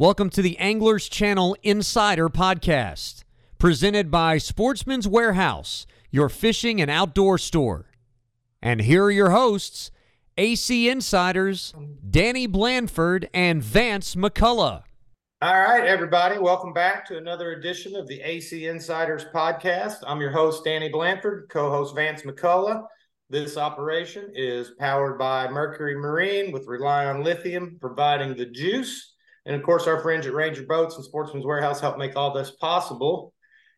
Welcome to the Anglers Channel Insider Podcast, presented by Sportsman's Warehouse, your fishing and outdoor store. And here are your hosts, AC Insiders, Danny Blandford and Vance McCullough. All right, everybody, welcome back to another edition of the AC Insiders Podcast. I'm your host, Danny Blandford, co host Vance McCullough. This operation is powered by Mercury Marine with Relion Lithium, providing the juice. And of course, our friends at Ranger Boats and Sportsman's Warehouse help make all this possible.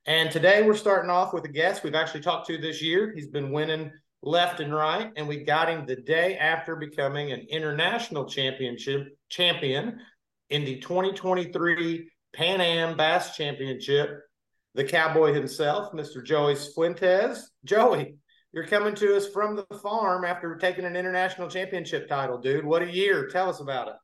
And today we're starting off with a guest we've actually talked to this year. He's been winning left and right, and we got him the day after becoming an international championship champion in the 2023 Pan Am Bass Championship. The cowboy himself, Mr. Joey Cifuentes. Joey, you're coming to us from the farm after taking an international championship title, dude. What a year. Tell us about it.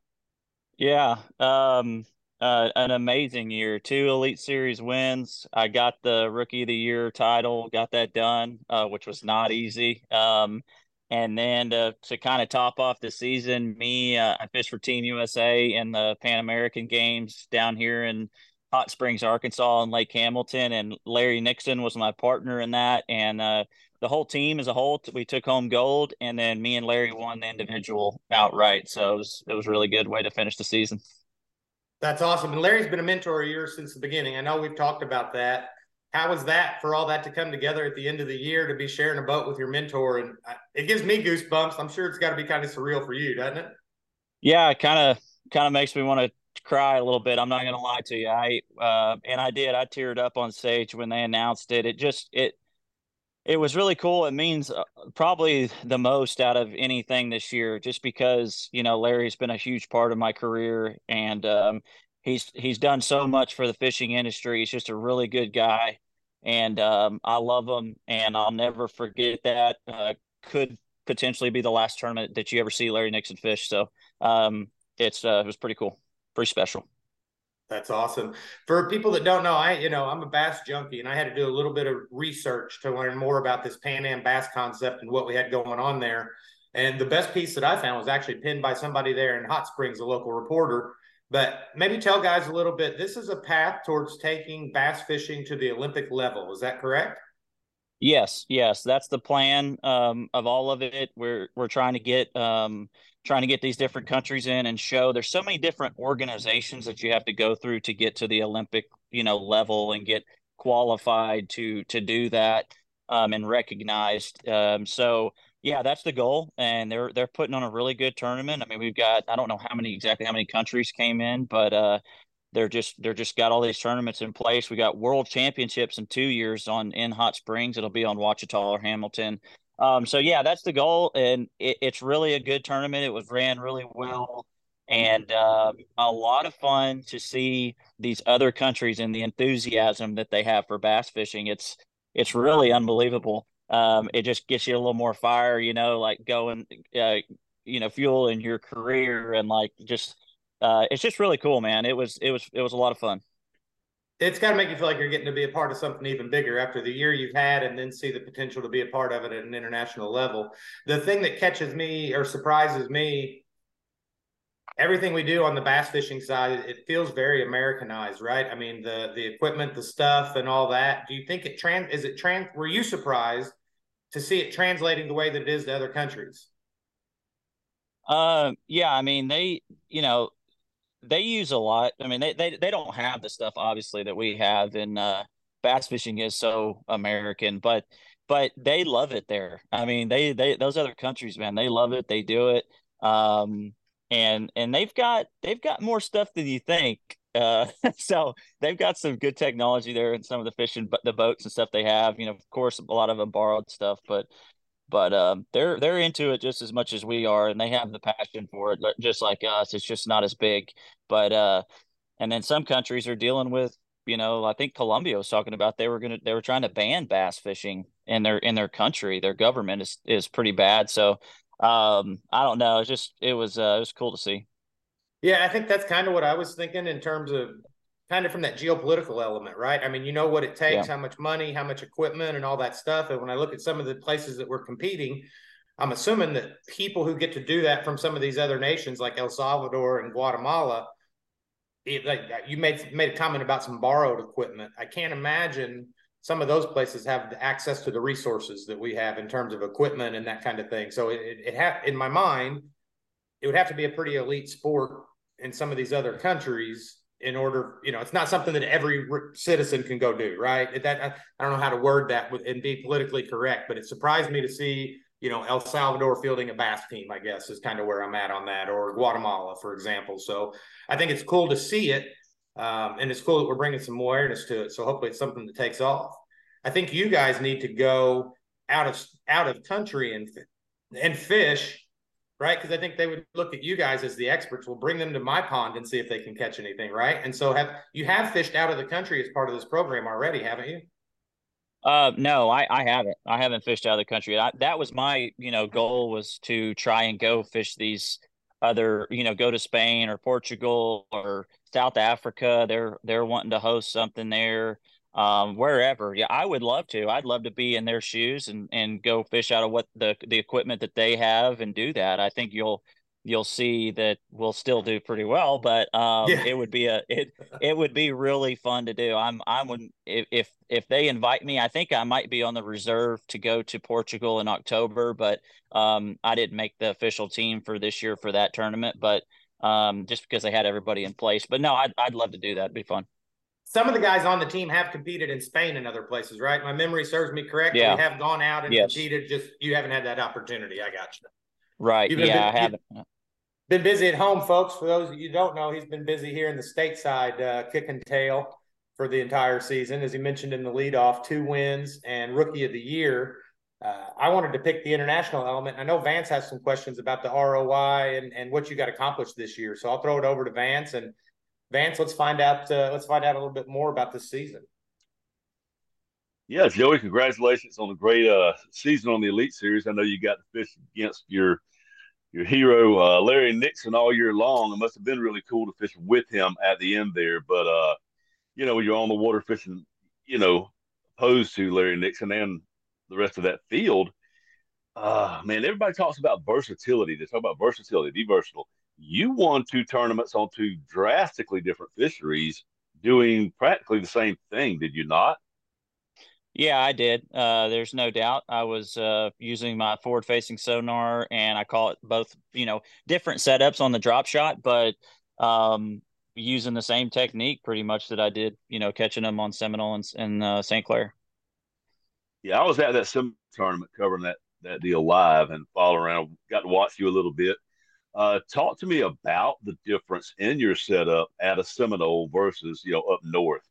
Yeah, um, uh, an amazing year. Two Elite Series wins. I got the Rookie of the Year title, got that done, uh, which was not easy. Um, and then to, to kind of top off the season, me, uh, I fished for Team USA in the Pan American Games down here in Hot Springs, Arkansas, and Lake Hamilton. And Larry Nixon was my partner in that. And uh, the whole team as a whole, we took home gold, and then me and Larry won the individual outright. So it was it was a really good way to finish the season. That's awesome. And Larry's been a mentor of yours since the beginning. I know we've talked about that. How was that for all that to come together at the end of the year to be sharing a boat with your mentor? And it gives me goosebumps. I'm sure it's got to be kind of surreal for you, doesn't it? Yeah, it kind of kind of makes me want to cry a little bit. I'm not going to lie to you. I uh, and I did. I teared up on stage when they announced it. It just it it was really cool. It means uh, probably the most out of anything this year, just because you know Larry's been a huge part of my career, and um, he's he's done so much for the fishing industry. He's just a really good guy, and um, I love him, and I'll never forget that. Uh, could potentially be the last tournament that you ever see Larry Nixon fish. So um, it's uh, it was pretty cool, pretty special. That's awesome. For people that don't know, I you know I'm a bass junkie, and I had to do a little bit of research to learn more about this Pan Am bass concept and what we had going on there. And the best piece that I found was actually pinned by somebody there in Hot Springs, a local reporter. But maybe tell guys a little bit. This is a path towards taking bass fishing to the Olympic level. Is that correct? Yes, yes, that's the plan um, of all of it. We're we're trying to get um, trying to get these different countries in and show there's so many different organizations that you have to go through to get to the Olympic you know level and get qualified to to do that um, and recognized. Um, so yeah, that's the goal, and they're they're putting on a really good tournament. I mean, we've got I don't know how many exactly how many countries came in, but uh, they're just they're just got all these tournaments in place. We got world championships in two years on in Hot Springs. It'll be on Ouachita or Hamilton. Um, so yeah, that's the goal, and it, it's really a good tournament. It was ran really well, and uh, a lot of fun to see these other countries and the enthusiasm that they have for bass fishing. It's it's really unbelievable. Um, it just gets you a little more fire, you know, like going, uh, you know, fuel in your career and like just uh, it's just really cool, man. It was it was it was a lot of fun. It's got to make you feel like you're getting to be a part of something even bigger after the year you've had, and then see the potential to be a part of it at an international level. The thing that catches me or surprises me, everything we do on the bass fishing side, it feels very Americanized, right? I mean, the the equipment, the stuff, and all that. Do you think it trans? Is it trans? Were you surprised to see it translating the way that it is to other countries? Uh, yeah. I mean, they, you know, they use a lot. I mean, they they they don't have the stuff obviously that we have in uh, bass fishing is so American, but but they love it there. I mean, they they those other countries, man, they love it. They do it. Um, and and they've got they've got more stuff than you think. Uh, so they've got some good technology there and some of the fishing, but the boats and stuff they have. You know, of course, a lot of them borrowed stuff, but but um, they're they're into it just as much as we are, and they have the passion for it, just like us. It's just not as big, but uh, and then some countries are dealing with, you know, I think Colombia was talking about they were gonna they were trying to ban bass fishing in their in their country. Their government is is pretty bad. So um, I don't know. It's just it was uh, it was cool to see. Yeah, I think that's kind of what I was thinking in terms of kind of from that geopolitical element, right? I mean, you know what it takes, yeah. how much money, how much equipment, and all that stuff. And when I look at some of the places that we're competing, I'm assuming that people who get to do that from some of these other nations like El Salvador and Guatemala, it, like uh, you made made a comment about some borrowed equipment. I can't imagine some of those places have access to the resources that we have in terms of equipment and that kind of thing. So it, it, it have in my mind, it would have to be a pretty elite sport in some of these other countries in order, you know, it's not something that every citizen can go do, right? That I don't know how to word that and be politically correct, but it surprised me to see, you know, El Salvador fielding a bass team. I guess is kind of where I'm at on that, or Guatemala, for example. So I think it's cool to see it. Um, and it's cool that we're bringing some more awareness to it. So hopefully it's something that takes off. I think you guys need to go out of out of country and and fish, right? Because I think they would look at you guys as the experts. We'll bring them to my pond and see if they can catch anything, right? And so have you have fished out of the country as part of this program already, haven't you? Uh, no, I, I haven't. I haven't fished out of the country. I, that was my, you know, goal was to try and go fish these other, you know, go to Spain or Portugal or South Africa. They're they're wanting to host something there. Um, wherever. Yeah, I would love to. I'd love to be in their shoes and and go fish out of what the the equipment that they have and do that. I think you'll you'll see that we'll still do pretty well, but um, yeah. it would be a it it would be really fun to do. I'm I would if if if they invite me, I think I might be on the reserve to go to Portugal in October, but um, I didn't make the official team for this year for that tournament, but um, just because they had everybody in place. But no, I'd, I'd love to do that. It'd be fun. Some of the guys on the team have competed in Spain and other places, right? My memory serves me correct. Yeah. We have gone out and yes. competed. Just you haven't had that opportunity. I got you. Right. yeah, been, I haven't. Been busy at home, folks. For those of you don't know, he's been busy here in the stateside, uh, kicking tail for the entire season. As he mentioned in the leadoff, two wins and rookie of the year. Uh, I wanted to pick the international element. I know Vance has some questions about the ROI and, and what you got accomplished this year. So I'll throw it over to Vance and Vance. Let's find out. Uh, let's find out a little bit more about this season. Yeah, Joey, congratulations on a great uh, season on the Elite Series. I know you got to fish against your your hero uh, Larry Nixon all year long. It must have been really cool to fish with him at the end there. But uh, you know, when you're on the water fishing, you know, opposed to Larry Nixon and the rest of that field. Uh, man, everybody talks about versatility. They talk about versatility, be versatile. You won two tournaments on two drastically different fisheries, doing practically the same thing, did you not? Yeah, I did. Uh, there's no doubt. I was uh, using my forward-facing sonar, and I call it both. You know, different setups on the drop shot, but um, using the same technique pretty much that I did. You know, catching them on Seminole and, and uh, St. Clair. Yeah, I was at that sim tournament covering that that deal live and following around. Got to watch you a little bit. Uh, talk to me about the difference in your setup at a Seminole versus you know up north.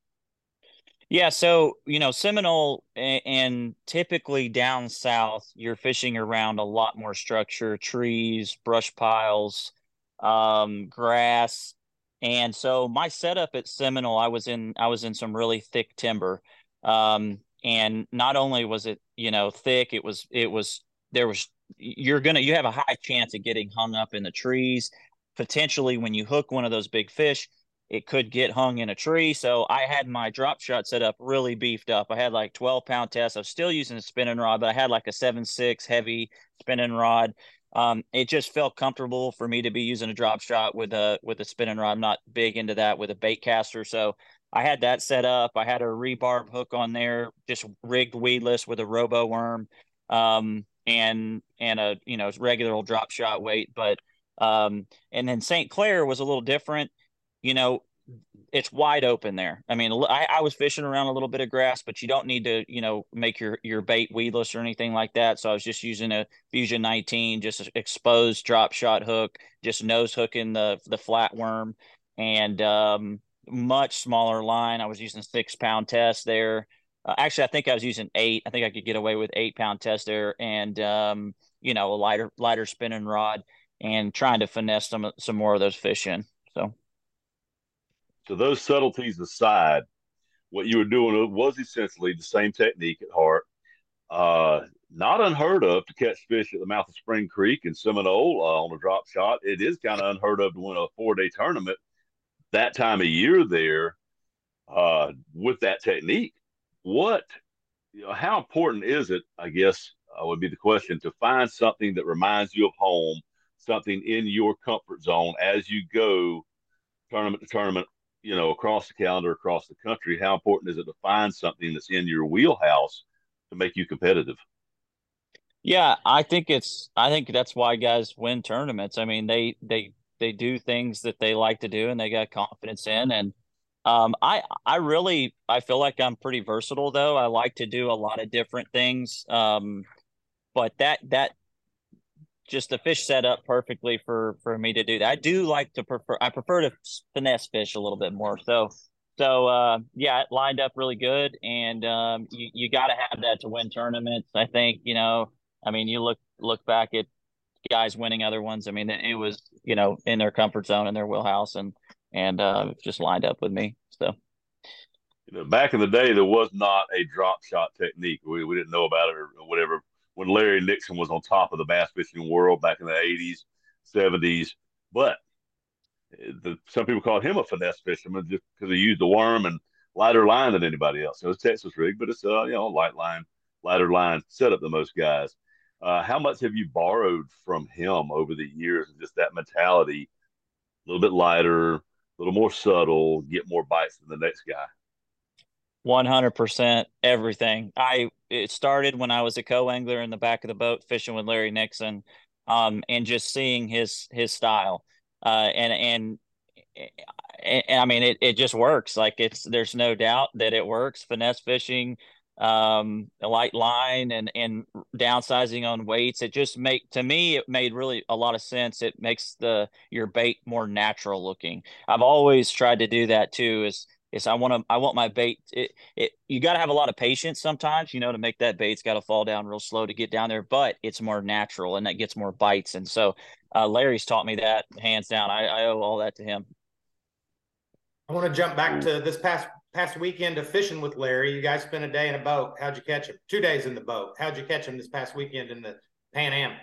Yeah, so you know Seminole and, and typically down south, you're fishing around a lot more structure, trees, brush piles, um, grass, and so my setup at Seminole, I was in I was in some really thick timber. Um, and not only was it you know thick it was it was there was you're gonna you have a high chance of getting hung up in the trees. Potentially when you hook one of those big fish it could get hung in a tree. So i had my drop shot set up really beefed up. I had like 12 pound test i was still using a spinning rod but i had like a 7-6 heavy spinning rod. Um, it just felt comfortable for me to be using a drop shot with a with a spinning rod. I'm not big into that with a bait caster. So I had that set up. I had a rebarb hook on there, just rigged weedless with a robo worm, um, and and a you know regular old drop shot weight. But um, and then St. Clair was a little different. You know, it's wide open there. I mean, I, I was fishing around a little bit of grass, but you don't need to, you know, make your your bait weedless or anything like that. So I was just using a Fusion 19, just exposed drop shot hook, just nose hooking the the flat worm, and um, much smaller line. I was using six pound test there. Uh, actually, I think I was using eight. I think I could get away with eight pound test there, and um, you know, a lighter lighter spinning rod, and trying to finesse some some more of those fish in. So, so those subtleties aside, what you were doing was essentially the same technique at heart. Uh, not unheard of to catch fish at the mouth of Spring Creek in Seminole uh, on a drop shot. It is kind of unheard of to win a four day tournament that time of year there uh, with that technique. What, you know, how important is it? I guess uh, would be the question to find something that reminds you of home, something in your comfort zone as you go tournament to tournament you know, across the calendar, across the country, how important is it to find something that's in your wheelhouse to make you competitive? Yeah, I think it's I think that's why guys win tournaments. I mean, they they they do things that they like to do and they got confidence in and um, I I really I feel like I'm pretty versatile though. I like to do a lot of different things. Um, but that that just the fish set up perfectly for for me to do that. I do like to prefer I prefer to finesse fish a little bit more. So so uh, yeah, it lined up really good, and um, you you got to have that to win tournaments. I think you know. I mean, you look look back at guys winning other ones. I mean, it was you know in their comfort zone in their wheelhouse, and and uh, just lined up with me. So. Back in the day, there was not a drop shot technique. We, we didn't know about it or whatever when Larry Nixon was on top of the bass fishing world back in the 80s, 70s. But the, some people called him a finesse fisherman just because he used the worm and lighter line than anybody else. So it's Texas rig, but it's uh, you know light line, lighter line setup than most guys. Uh, how much have you borrowed from him over the years? Just that mentality, a little bit lighter, a little more subtle, get more bites than the next guy. 100% everything. I it started when I was a co-angler in the back of the boat fishing with Larry Nixon um and just seeing his his style. Uh and and and, I mean it it just works. Like it's there's no doubt that it works. Finesse fishing, um a light line and and downsizing on weights. It just make to me it made really a lot of sense. It makes the your bait more natural looking. I've always tried to do that too is is I want to I want my bait it, it you got to have a lot of patience sometimes you know to make that bait's got to fall down real slow to get down there but it's more natural and that gets more bites. And so uh, Larry's taught me that hands down. I, I owe all that to him. I want to jump back to this past past weekend of fishing with Larry you guys spent a day in a boat how'd you catch him two days in the boat how'd you catch him this past weekend in the Pan Am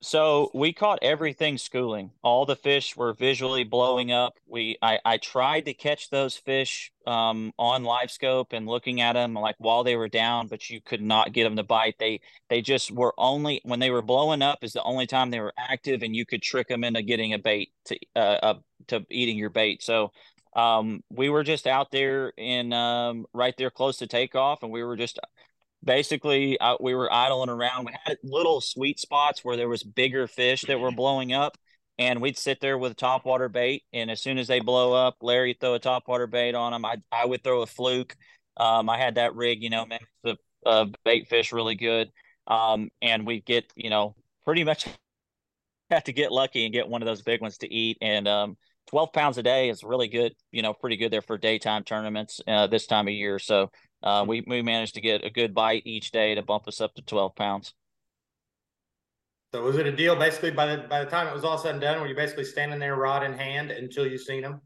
so we caught everything schooling. All the fish were visually blowing up. We I, I tried to catch those fish um, on LiveScope and looking at them like while they were down, but you could not get them to bite. They they just were only when they were blowing up is the only time they were active, and you could trick them into getting a bait to uh, uh to eating your bait. So um, we were just out there in um, right there close to takeoff, and we were just basically uh, we were idling around. We had little sweet spots where there was bigger fish that were blowing up and we'd sit there with a top water bait and as soon as they blow up larry throw a top water bait on them i, I would throw a fluke. Um, i had that rig you know man the uh, bait fish really good. Um, and we get you know pretty much have to get lucky and get one of those big ones to eat and um, 12 pounds a day is really good you know pretty good there for daytime tournaments uh, this time of year so uh, we we managed to get a good bite each day to bump us up to twelve pounds. So was it a deal basically by the by the time it was all said and done, were you basically standing there rod in hand until you seen them?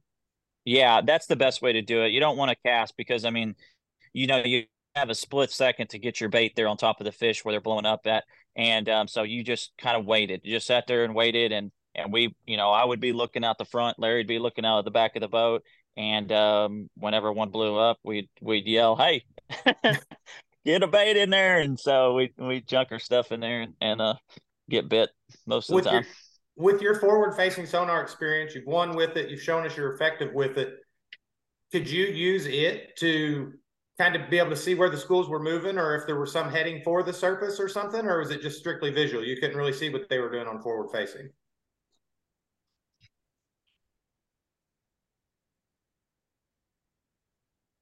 Yeah, that's the best way to do it. You don't want to cast because I mean, you know, you have a split second to get your bait there on top of the fish where they're blowing up at, and um, so you just kind of waited. You just sat there and waited, and and we, you know, I would be looking out the front, Larry'd be looking out of the back of the boat, and um, whenever one blew up, we'd we'd yell, "Hey, get a bait in there!" And so we we junk our stuff in there and, and uh, get bit most of with the time. Your, with your forward-facing sonar experience, you've won with it. You've shown us you're effective with it. Could you use it to kind of be able to see where the schools were moving, or if there were some heading for the surface or something, or was it just strictly visual? You couldn't really see what they were doing on forward-facing.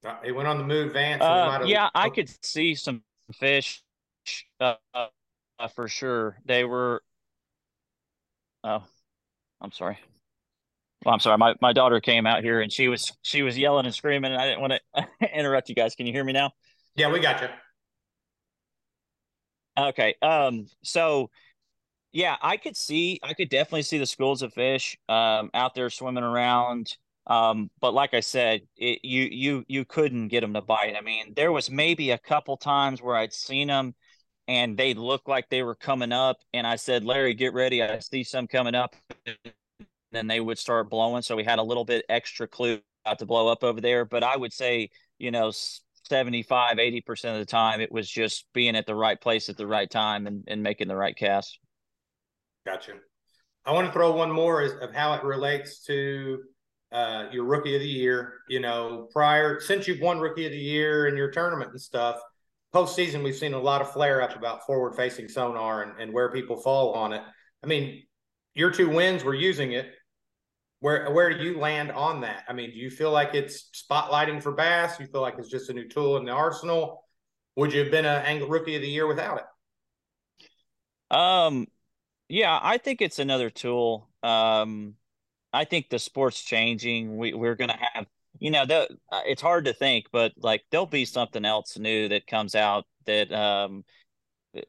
Uh, he went on the move, Vance. Uh, yeah, I could see some fish uh, uh, for sure. They were. Oh, I'm sorry. Well, I'm sorry. My my daughter came out here and she was she was yelling and screaming, and I didn't want to interrupt you guys. Can you hear me now? Yeah, we got you. Okay. Um. So, yeah, I could see. I could definitely see the schools of fish um out there swimming around. Um, but like I said, it, you you you couldn't get them to bite. I mean, there was maybe a couple times where I'd seen them and they looked like they were coming up, and I said, "Larry, get ready! I see some coming up." then they would start blowing, so we had a little bit extra clue out to blow up over there. But I would say, you know, 75, 80 percent of the time, it was just being at the right place at the right time and, and making the right cast. Gotcha. I want to throw one more of how it relates to uh, your rookie of the year. You know, prior since you've won rookie of the year in your tournament and stuff, postseason we've seen a lot of flare up about forward facing sonar and, and where people fall on it. I mean, your two wins were using it. Where where do you land on that? I mean, do you feel like it's spotlighting for Bass? You feel like it's just a new tool in the arsenal? Would you have been a angle rookie of the year without it? Um, yeah, I think it's another tool. Um, I think the sport's changing. We we're gonna have, you know, the, uh, it's hard to think, but like there'll be something else new that comes out that um uh,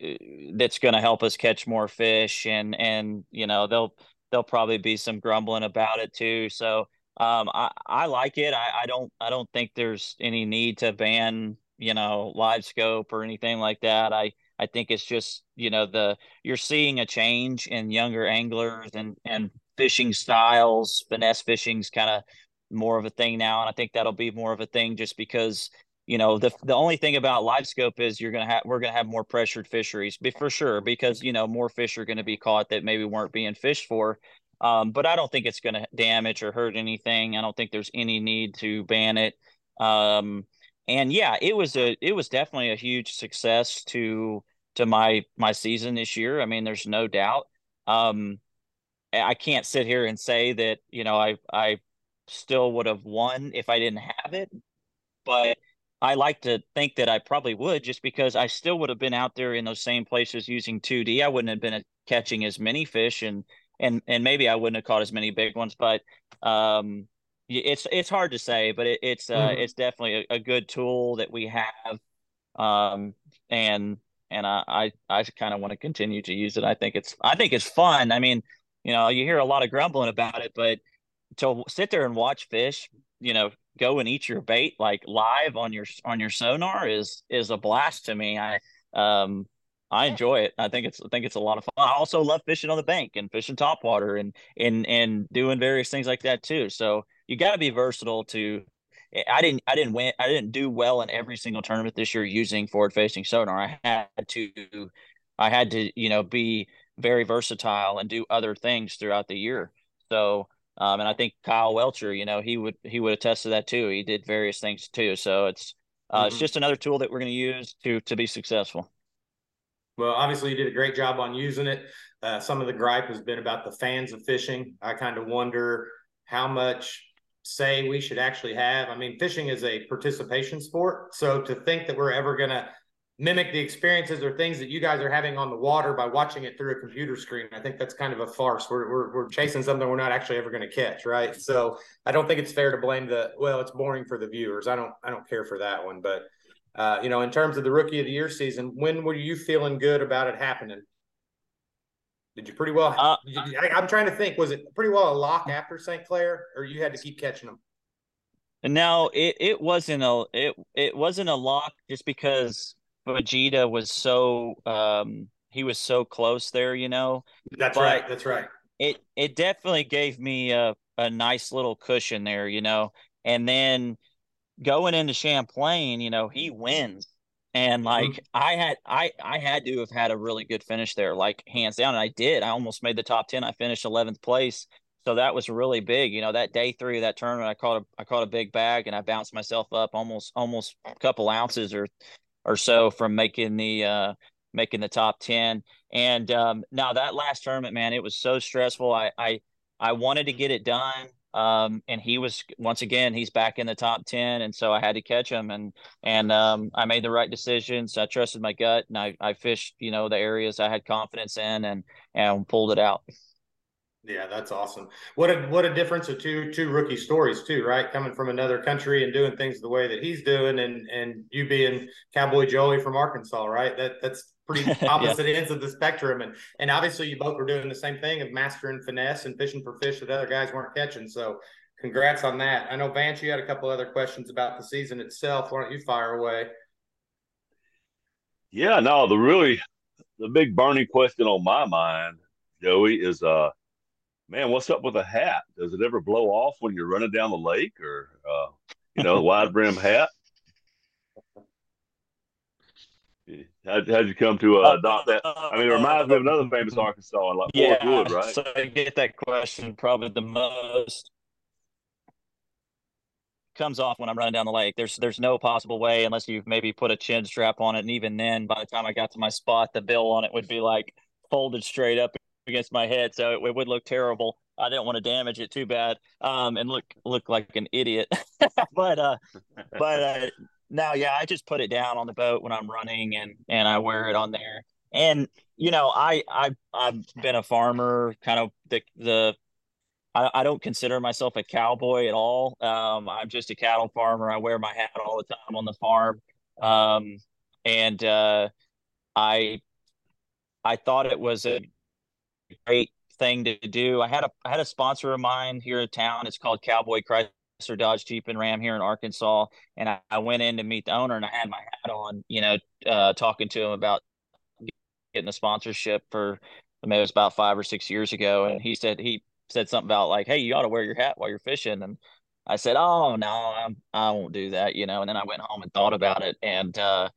that's gonna help us catch more fish, and and you know they'll there'll probably be some grumbling about it too. So um, I I like it. I I don't I don't think there's any need to ban you know LiveScope or anything like that. I I think it's just you know the you're seeing a change in younger anglers and and fishing styles. Finesse fishing's kind of more of a thing now, and I think that'll be more of a thing just because you know the the only thing about LiveScope is you're gonna have we're gonna have more pressured fisheries for sure because you know more fish are gonna be caught that maybe weren't being fished for. Um, but I don't think it's gonna damage or hurt anything. I don't think there's any need to ban it. Um, and yeah, it was a it was definitely a huge success to to my my season this year. I mean, there's no doubt. Um, I can't sit here and say that you know I I still would have won if I didn't have it, but I like to think that I probably would just because I still would have been out there in those same places using 2D. I wouldn't have been catching as many fish and and and maybe I wouldn't have caught as many big ones, but um it's it's hard to say, but it, it's uh mm-hmm. it's definitely a, a, good tool that we have, um and and I I, I kind of want to continue to use it. I think it's I think it's fun. I mean, you know, you hear a lot of grumbling about it, but to sit there and watch fish, you know, go and eat your bait like live on your on your sonar is is a blast to me. I um I enjoy it. I think it's I think it's a lot of fun. I also love fishing on the bank and fishing top water and and and doing various things like that too. So you got to be versatile to I didn't I didn't win I didn't do well in every single tournament this year using forward facing sonar. I had to I had to, you know, be very versatile and do other things throughout the year. So um, and I think Kyle Welcher, you know, he would he would attest to that too. He did various things too. So it's uh, mm-hmm. it's just another tool that we're going to use to to be successful. Well, obviously, you did a great job on using it. Uh, some of the gripe has been about the fans of fishing. I kind of wonder how much say we should actually have. I mean, fishing is a participation sport. So to think that we're ever going to mimic the experiences or things that you guys are having on the water by watching it through a computer screen, I think that's kind of a farce. We're, we're, we're chasing something we're not actually ever going to catch. Right. So I don't think it's fair to blame the, well, it's boring for the viewers. I don't, I don't care for that one, but uh, you know, in terms of the rookie of the year season, when were you feeling good about it happening? Did you pretty well? Uh, I, am trying to think. Was it pretty well a lock after St. Clair, or you had to keep catching them? Now it, it wasn't a it it wasn't a lock just because Fujita was so um he was so close there, you know. That's but right. That's right. It it definitely gave me a a nice little cushion there, you know. And then going into Champlain, you know, he wins. And mm-hmm. like mm-hmm. I had I I had to have had a really good finish there, like hands down. And I did. I almost made the top 10. I finished 11th place. So that was really big. You know, that day three of that tournament, I caught a I caught a big bag and I bounced myself up almost almost a couple ounces or or so from making the uh making the top 10. And um now that last tournament, man, it was so stressful. I I I wanted to get it done. Um, and he was once again he's back in the top 10 and so i had to catch him and and um, i made the right decisions i trusted my gut and i i fished you know the areas i had confidence in and and pulled it out yeah that's awesome what a what a difference of two two rookie stories too right coming from another country and doing things the way that he's doing and and you being cowboy joey from arkansas right that that's pretty opposite yeah. ends of the spectrum. And and obviously you both were doing the same thing of mastering finesse and fishing for fish that other guys weren't catching. So congrats on that. I know Vance, you had a couple other questions about the season itself. Why don't you fire away? Yeah, no, the really the big burning question on my mind, Joey, is uh man, what's up with a hat? Does it ever blow off when you're running down the lake or uh you know, wide brim hat? How'd, how'd you come to uh, adopt that? I mean, it reminds me of another famous Arkansas, like yeah, Forrest Wood, right? So I get that question probably the most. comes off when I'm running down the lake. There's there's no possible way unless you've maybe put a chin strap on it. And even then, by the time I got to my spot, the bill on it would be like folded straight up against my head, so it, it would look terrible. I didn't want to damage it too bad, um, and look look like an idiot. but uh, but uh, now, yeah, I just put it down on the boat when I'm running, and and I wear it on there. And you know, I I I've been a farmer, kind of the the I, I don't consider myself a cowboy at all. Um, I'm just a cattle farmer. I wear my hat all the time on the farm. Um, and uh, I I thought it was a great thing to do. I had a I had a sponsor of mine here in town. It's called Cowboy Chrysler Dodge Jeep and Ram here in Arkansas. And I, I went in to meet the owner, and I had my hat on, you know, uh, talking to him about getting the sponsorship for. I mean, it was about five or six years ago, and he said he said something about like, "Hey, you ought to wear your hat while you're fishing," and I said, "Oh no, I'm, I won't do that," you know. And then I went home and thought about it, and uh,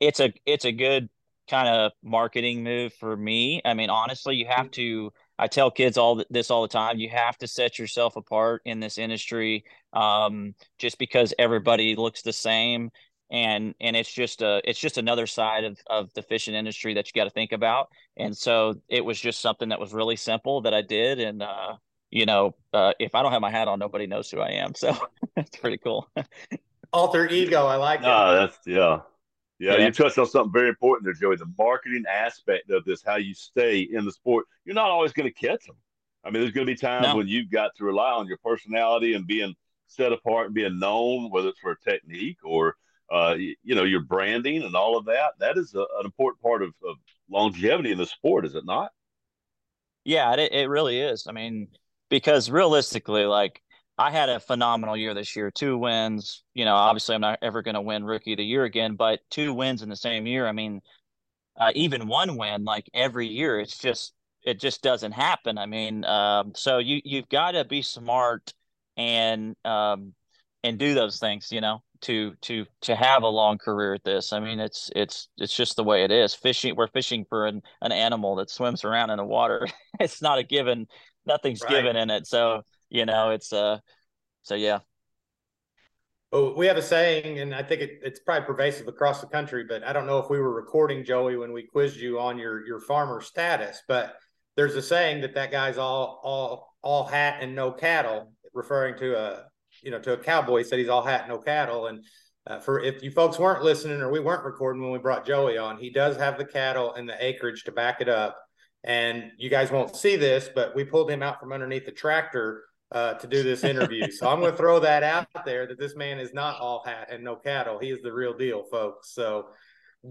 it's a it's a good kind of marketing move for me. I mean, honestly, you have to. I tell kids all this all the time. You have to set yourself apart in this industry. Um, just because everybody looks the same, and and it's just a it's just another side of of the fishing industry that you got to think about and so it was just something that was really simple that i did and uh you know uh, if i don't have my hat on nobody knows who i am so it's pretty cool alter ego i like that oh that's yeah. Yeah yeah you touched on something very important there joey the marketing aspect of this how you stay in the sport you're not always going to catch them i mean there's going to be times no. when you've got to rely on your personality and being set apart and being known whether it's for a technique or uh, you, you, know, your branding and all of that. That is a, an important part of, of, longevity in the sport, is it not? Yeah, it, it really is. I mean, because realistically, like I had a phenomenal year this year, two wins. You know, obviously, I'm not ever going to win Rookie of the Year again, but two wins in the same year. I mean, uh, even one win, like every year, it's just it just doesn't happen. I mean, um, so you you've got to be smart and um, and do those things. You know, to to to have a long career at this. I mean, it's it's it's just the way it is. Fishing, we're fishing for an, an animal that swims around in the water. it's not a given. Nothing's right. given in it. So you know, it's uh, so yeah. Well, we have a saying, and I think it, it's probably pervasive across the country. But I don't know if we were recording Joey when we quizzed you on your your farmer status. But there's a saying that that guy's all all all hat and no cattle, referring to a you know, to a cowboy, he said he's all hat, no cattle. And uh, for if you folks weren't listening or we weren't recording when we brought Joey on, he does have the cattle and the acreage to back it up. And you guys won't see this, but we pulled him out from underneath the tractor uh, to do this interview. so I'm going to throw that out there that this man is not all hat and no cattle. He is the real deal, folks. So,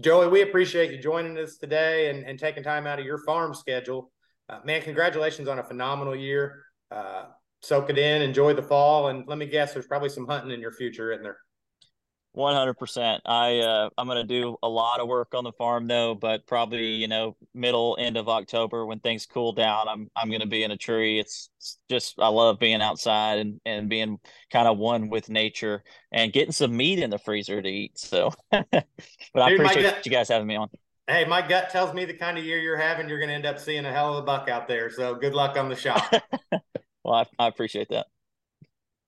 Joey, we appreciate you joining us today and, and taking time out of your farm schedule. Uh, man, congratulations on a phenomenal year. Uh, soak it in, enjoy the fall, and let me guess, there's probably some hunting in your future, isn't there? One hundred percent. I uh, I'm gonna do a lot of work on the farm though, but probably you know middle end of October when things cool down, I'm I'm gonna be in a tree. It's, it's just I love being outside and and being kind of one with nature and getting some meat in the freezer to eat. So, but Dude, I appreciate gut, you guys having me on. Hey, my gut tells me the kind of year you're having, you're gonna end up seeing a hell of a buck out there. So good luck on the shot. Well, I, I appreciate that.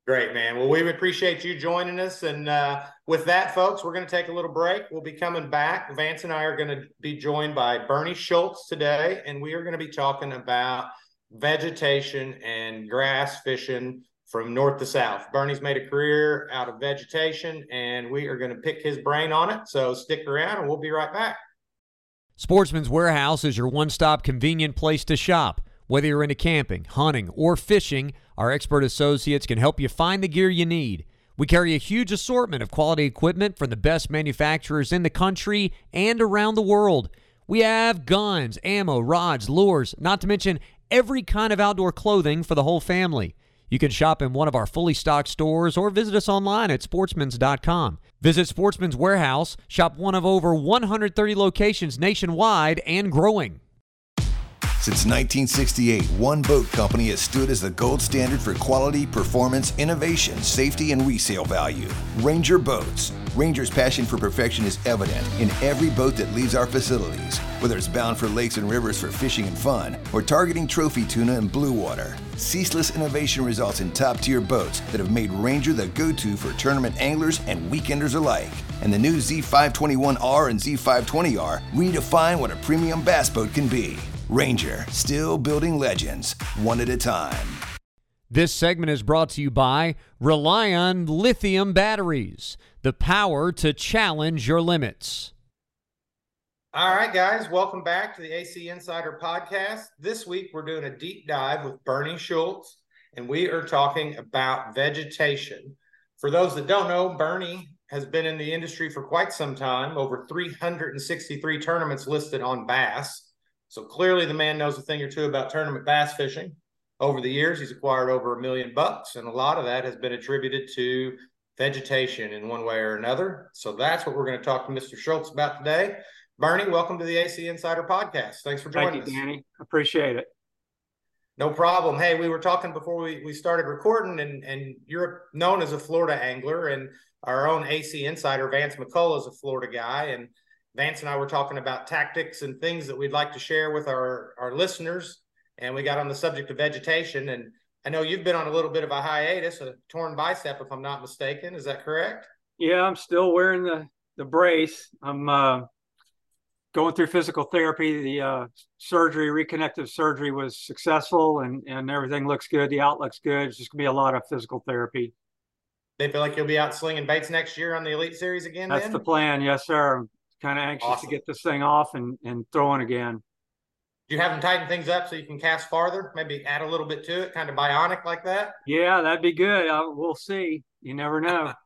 Great, man. Well, we appreciate you joining us. And uh, with that, folks, we're going to take a little break. We'll be coming back. Vance and I are going to be joined by Bernie Schultz today, and we are going to be talking about vegetation and grass fishing from north to south. Bernie's made a career out of vegetation, and we are going to pick his brain on it. So stick around, and we'll be right back. Sportsman's Warehouse is your one stop convenient place to shop. Whether you're into camping, hunting, or fishing, our expert associates can help you find the gear you need. We carry a huge assortment of quality equipment from the best manufacturers in the country and around the world. We have guns, ammo, rods, lures, not to mention every kind of outdoor clothing for the whole family. You can shop in one of our fully stocked stores or visit us online at sportsmans.com. Visit Sportsman's Warehouse, shop one of over 130 locations nationwide and growing. Since 1968, one boat company has stood as the gold standard for quality, performance, innovation, safety, and resale value. Ranger Boats. Ranger's passion for perfection is evident in every boat that leaves our facilities, whether it's bound for lakes and rivers for fishing and fun, or targeting trophy tuna and blue water. Ceaseless innovation results in top tier boats that have made Ranger the go to for tournament anglers and weekenders alike. And the new Z521R and Z520R redefine what a premium bass boat can be. Ranger, still building legends, one at a time. This segment is brought to you by Relion Lithium Batteries, the power to challenge your limits. All right, guys, welcome back to the AC Insider Podcast. This week we're doing a deep dive with Bernie Schultz, and we are talking about vegetation. For those that don't know, Bernie has been in the industry for quite some time, over 363 tournaments listed on bass. So clearly the man knows a thing or two about tournament bass fishing. Over the years, he's acquired over a million bucks, and a lot of that has been attributed to vegetation in one way or another. So that's what we're going to talk to Mr. Schultz about today. Bernie, welcome to the AC Insider Podcast. Thanks for joining Thank you, us. Danny. Appreciate it. No problem. Hey, we were talking before we, we started recording, and, and you're known as a Florida angler, and our own AC insider, Vance McCullough, is a Florida guy. And Vance and I were talking about tactics and things that we'd like to share with our, our listeners. And we got on the subject of vegetation. And I know you've been on a little bit of a hiatus, a torn bicep, if I'm not mistaken. Is that correct? Yeah, I'm still wearing the the brace. I'm uh, going through physical therapy. The uh, surgery, reconnective surgery, was successful, and and everything looks good. The outlook's good. It's just gonna be a lot of physical therapy. They feel like you'll be out slinging baits next year on the Elite Series again. That's then? the plan. Yes, sir. Kind of anxious Awesome. to get this thing off and and throwing again. Do you have them tighten things up so you can cast farther? Maybe add a little bit to it, kind of bionic like that. Yeah, that'd be good. Uh, we'll see. You never know.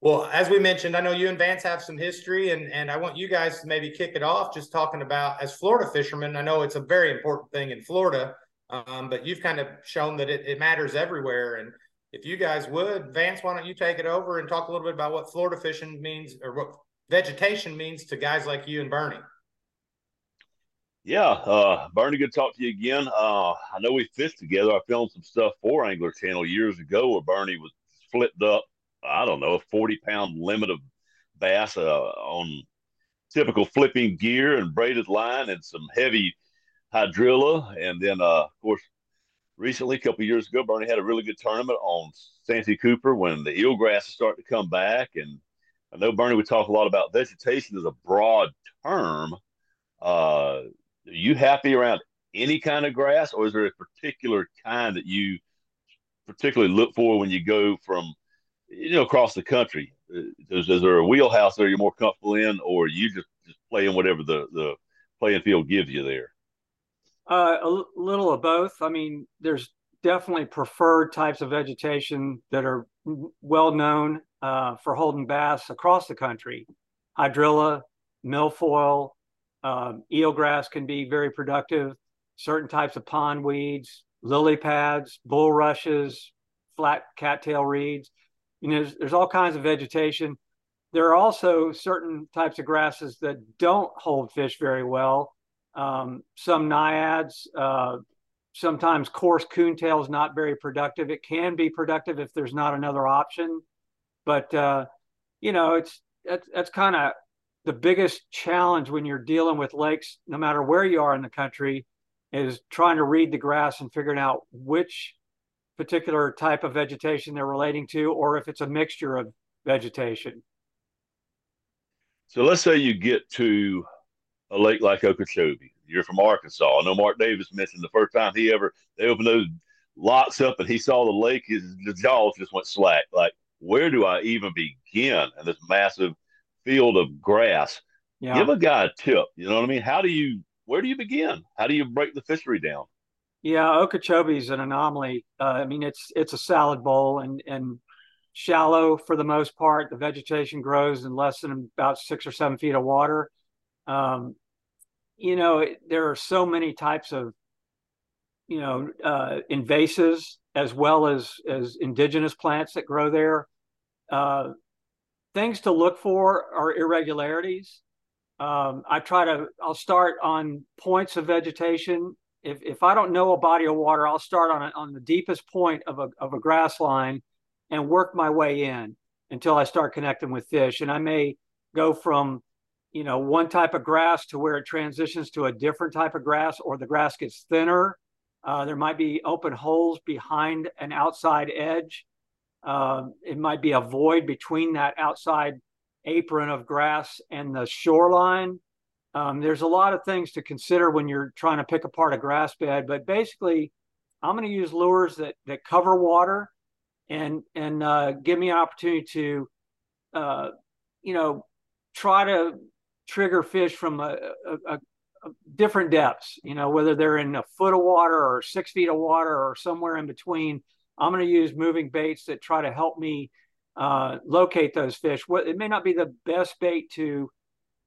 Well, as we mentioned, I know you and Vance have some history, and and I want you guys to maybe kick it off, just talking about as Florida fishermen. I know it's a very important thing in Florida, um, but you've kind of shown that it, it matters everywhere. And if you guys would, Vance, why don't you take it over and talk a little bit about what Florida fishing means or what vegetation means to guys like you and Bernie? Yeah, uh, Bernie, good to talk to you again. Uh, I know we fished together. I filmed some stuff for Angler Channel years ago where Bernie was flipped up, I don't know, a 40 pound limit of bass uh, on typical flipping gear and braided line and some heavy hydrilla. And then, uh, of course, recently, a couple years ago, Bernie had a really good tournament on Santee Cooper when the eelgrass is starting to come back. And I know Bernie would talk a lot about vegetation as a broad term. Uh, are you happy around any kind of grass, or is there a particular kind that you particularly look for when you go from you know across the country? Is, is there a wheelhouse there you're more comfortable in, or you just just playing whatever the the playing field gives you there? Uh, a little of both. I mean, there's definitely preferred types of vegetation that are well known uh, for holding bass across the country. Hydrilla, milfoil, um, eelgrass can be very productive. Certain types of pond weeds, lily pads, bulrushes, flat cattail reeds. You know, there's, there's all kinds of vegetation. There are also certain types of grasses that don't hold fish very well um, some naiads. Uh, sometimes coarse coontail is not very productive. It can be productive if there's not another option, but uh, you know, it's that's that's kind of the biggest challenge when you're dealing with lakes, no matter where you are in the country, is trying to read the grass and figuring out which particular type of vegetation they're relating to, or if it's a mixture of vegetation. So let's say you get to a lake like Okeechobee. You're from Arkansas. I know Mark Davis mentioned the first time he ever they opened those locks up and he saw the lake, his the jaws just went slack. Like, where do I even begin in this massive field of grass? Yeah. Give a guy a tip. You know what I mean? How do you where do you begin? How do you break the fishery down? Yeah, Okeechobee is an anomaly. Uh, I mean, it's it's a salad bowl and and shallow for the most part. The vegetation grows in less than about six or seven feet of water. Um, you know, there are so many types of you know uh, invasives as well as as indigenous plants that grow there. Uh, things to look for are irregularities. Um, I try to, I'll start on points of vegetation. If, if I don't know a body of water, I'll start on, a, on the deepest point of a, of a grass line and work my way in until I start connecting with fish. And I may go from, you know, one type of grass to where it transitions to a different type of grass or the grass gets thinner. Uh, there might be open holes behind an outside edge. Uh, it might be a void between that outside apron of grass and the shoreline. Um, there's a lot of things to consider when you're trying to pick apart a grass bed, but basically, I'm going to use lures that that cover water and and uh, give me an opportunity to, uh, you know, try to trigger fish from a, a, a, different depths. You know, whether they're in a foot of water or six feet of water or somewhere in between. I'm going to use moving baits that try to help me uh, locate those fish. It may not be the best bait to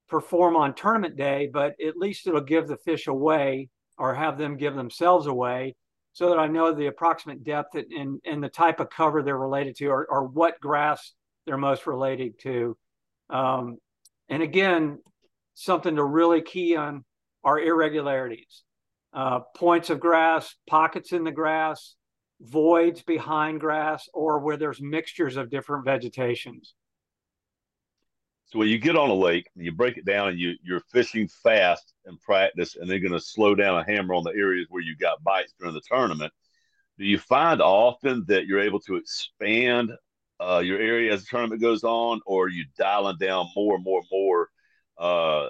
perform on tournament day, but at least it'll give the fish away or have them give themselves away so that I know the approximate depth and, and the type of cover they're related to or, or what grass they're most related to. Um, and again, something to really key on are irregularities, uh, points of grass, pockets in the grass, voids behind grass, or where there's mixtures of different vegetations. So when you get on a lake, and you break it down, and you you're fishing fast and practice, and they're going to slow down a hammer on the areas where you got bites during the tournament. Do you find often that you're able to expand uh, your area as the tournament goes on, or are you dialing down more and more and more? Uh,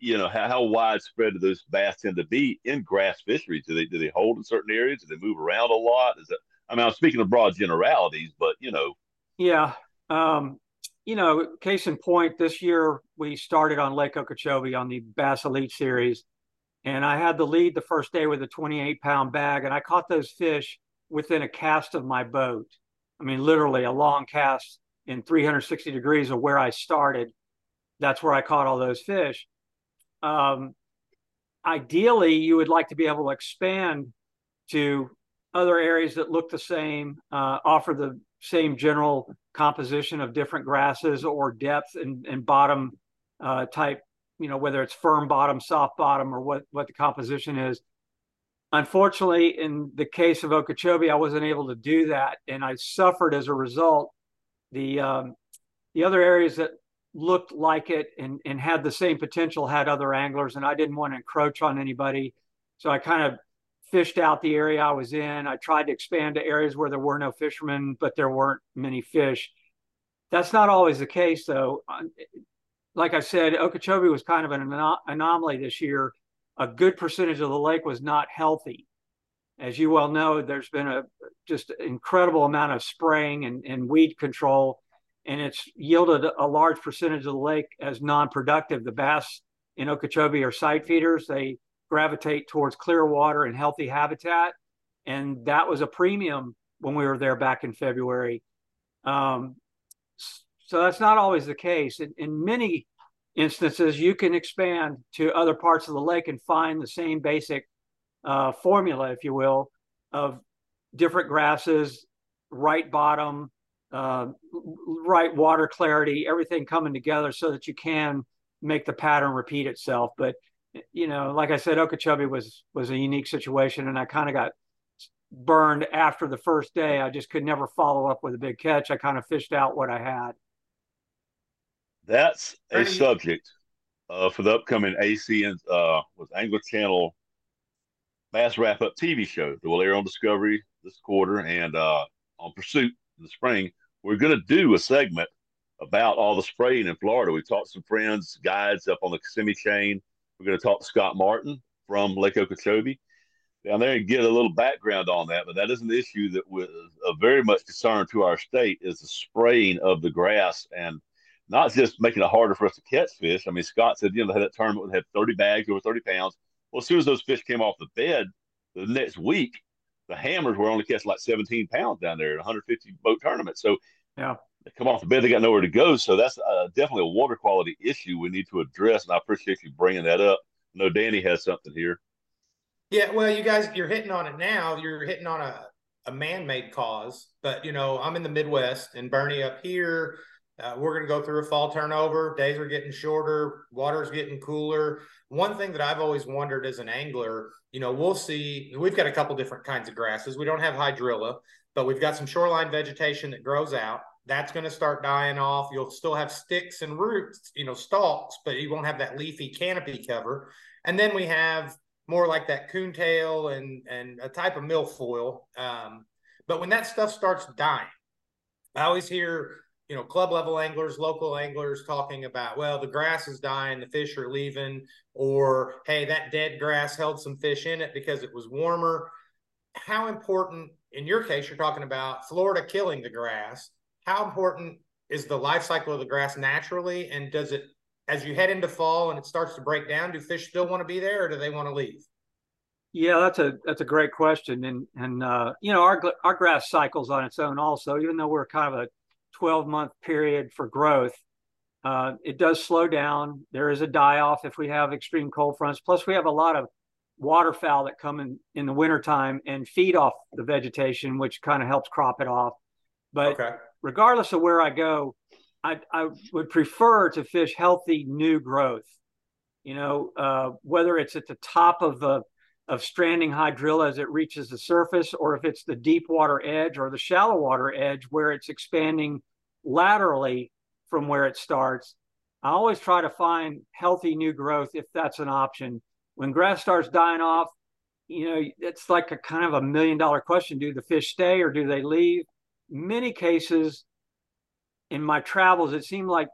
you know, how, how widespread do those bass tend to be in grass fisheries? Do they do they hold in certain areas? Do they move around a lot? Is it? I mean, I'm speaking of broad generalities, but you know. Yeah. Um, you know, case in point, this year we started on Lake Okeechobee on the Bass Elite Series, and I had the lead the first day with a 28 pound bag, and I caught those fish within a cast of my boat. I mean, literally a long cast in 360 degrees of where I started. That's where I caught all those fish. Um, ideally, you would like to be able to expand to other areas that look the same, uh, offer the same general composition of different grasses or depth and, and bottom uh, type, you know, whether it's firm bottom, soft bottom, or what, what the composition is. Unfortunately, in the case of Okeechobee, I wasn't able to do that, and I suffered as a result. The um, the other areas that looked like it and, and had the same potential had other anglers, and I didn't want to encroach on anybody, so I kind of fished out the area I was in. I tried to expand to areas where there were no fishermen, but there weren't many fish. That's not always the case, though. Like I said, Okeechobee was kind of an anom- anomaly this year. A good percentage of the lake was not healthy. As you well know, there's been a just incredible amount of spraying and, and weed control, and it's yielded a large percentage of the lake as non-productive. The bass in Okeechobee are sight feeders. They gravitate towards clear water and healthy habitat. And that was a premium when we were there back in February. Um, so that's not always the case. In, in, many instances, you can expand to other parts of the lake and find the same basic uh, formula, if you will, of different grasses, right bottom, uh, right water clarity, everything coming together so that you can make the pattern repeat itself. But you know, like I said, Okeechobee was was a unique situation, and I kind of got burned after the first day. I just could never follow up with a big catch. I kind of fished out what I had. That's a subject uh, for the upcoming ACN uh, with Angler Channel Bass Wrap Up TV show that will air on Discovery this quarter and uh, on Pursuit in the spring. We're going to do a segment about all the spraying in Florida. We talked to some friends, guides up on the Kissimmee chain we're going to talk to Scott Martin from Lake Okeechobee down there and get a little background on that. But that is an issue that was a uh, very much concern to our state is the spraying of the grass and not just making it harder for us to catch fish. I mean, Scott said, you know, they had that tournament had 30 bags over 30 pounds. Well, as soon as those fish came off the bed the next week, the hammers were only catching like 17 pounds down there at 150 boat tournament. So, yeah, they come off the bed, they got nowhere to go. So that's uh, definitely a water quality issue we need to address. And I appreciate you bringing that up. I know Danny has something here. Yeah, well, you guys, you're hitting on it now. You're hitting on a, a man made cause. But, you know, I'm in the Midwest and Bernie up here, Uh, we're going to go through a fall turnover. Days are getting shorter. Water's getting cooler. One thing that I've always wondered as an angler, you know, we'll see. We've got a couple different kinds of grasses. We don't have hydrilla, but we've got some shoreline vegetation that grows out. That's going to start dying off. You'll still have sticks and roots, you know, stalks, but you won't have that leafy canopy cover. And then we have more like that coontail and and a type of milfoil. Um, but when that stuff starts dying, I always hear you know club level anglers, local anglers talking about well the grass is dying, the fish are leaving, or hey that dead grass held some fish in it because it was warmer. How important in your case you're talking about Florida killing the grass? How important is the life cycle of the grass naturally, and does it as you head into fall and it starts to break down, do fish still want to be there or do they want to leave? Yeah, that's a that's a great question, and and uh, you know our our grass cycles on its own also. Even though we're kind of a 12 month period for growth, uh, it does slow down. There is a die off if we have extreme cold fronts. Plus, we have a lot of waterfowl that come in in the wintertime and feed off the vegetation, which kind of helps crop it off. But okay. regardless of where I go, I, I would prefer to fish healthy new growth. You know, uh, whether it's at the top of the of stranding hydrilla as it reaches the surface, or if it's the deep water edge or the shallow water edge where it's expanding laterally from where it starts. I always try to find healthy new growth if that's an option. When grass starts dying off, you know, it's like a kind of a million dollar question. Do the fish stay or do they leave? Many cases, in my travels, it seemed like,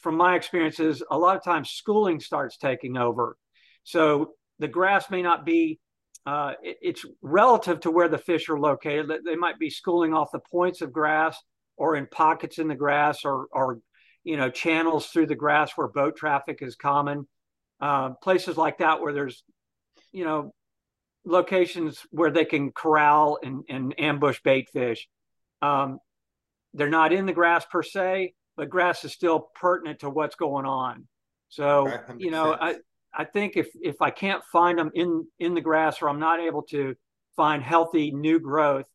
from my experiences, a lot of times schooling starts taking over. So the grass may not be, uh, it, it's relative to where the fish are located. They might be schooling off the points of grass or in pockets in the grass or, or you know, channels through the grass where boat traffic is common. Uh, places like that where there's, you know, locations where they can corral and, and ambush bait fish. Um, they're not in the grass per se, but grass is still pertinent to what's going on. So, you know, I, I think if if I can't find them in in the grass or I'm not able to find healthy new growth,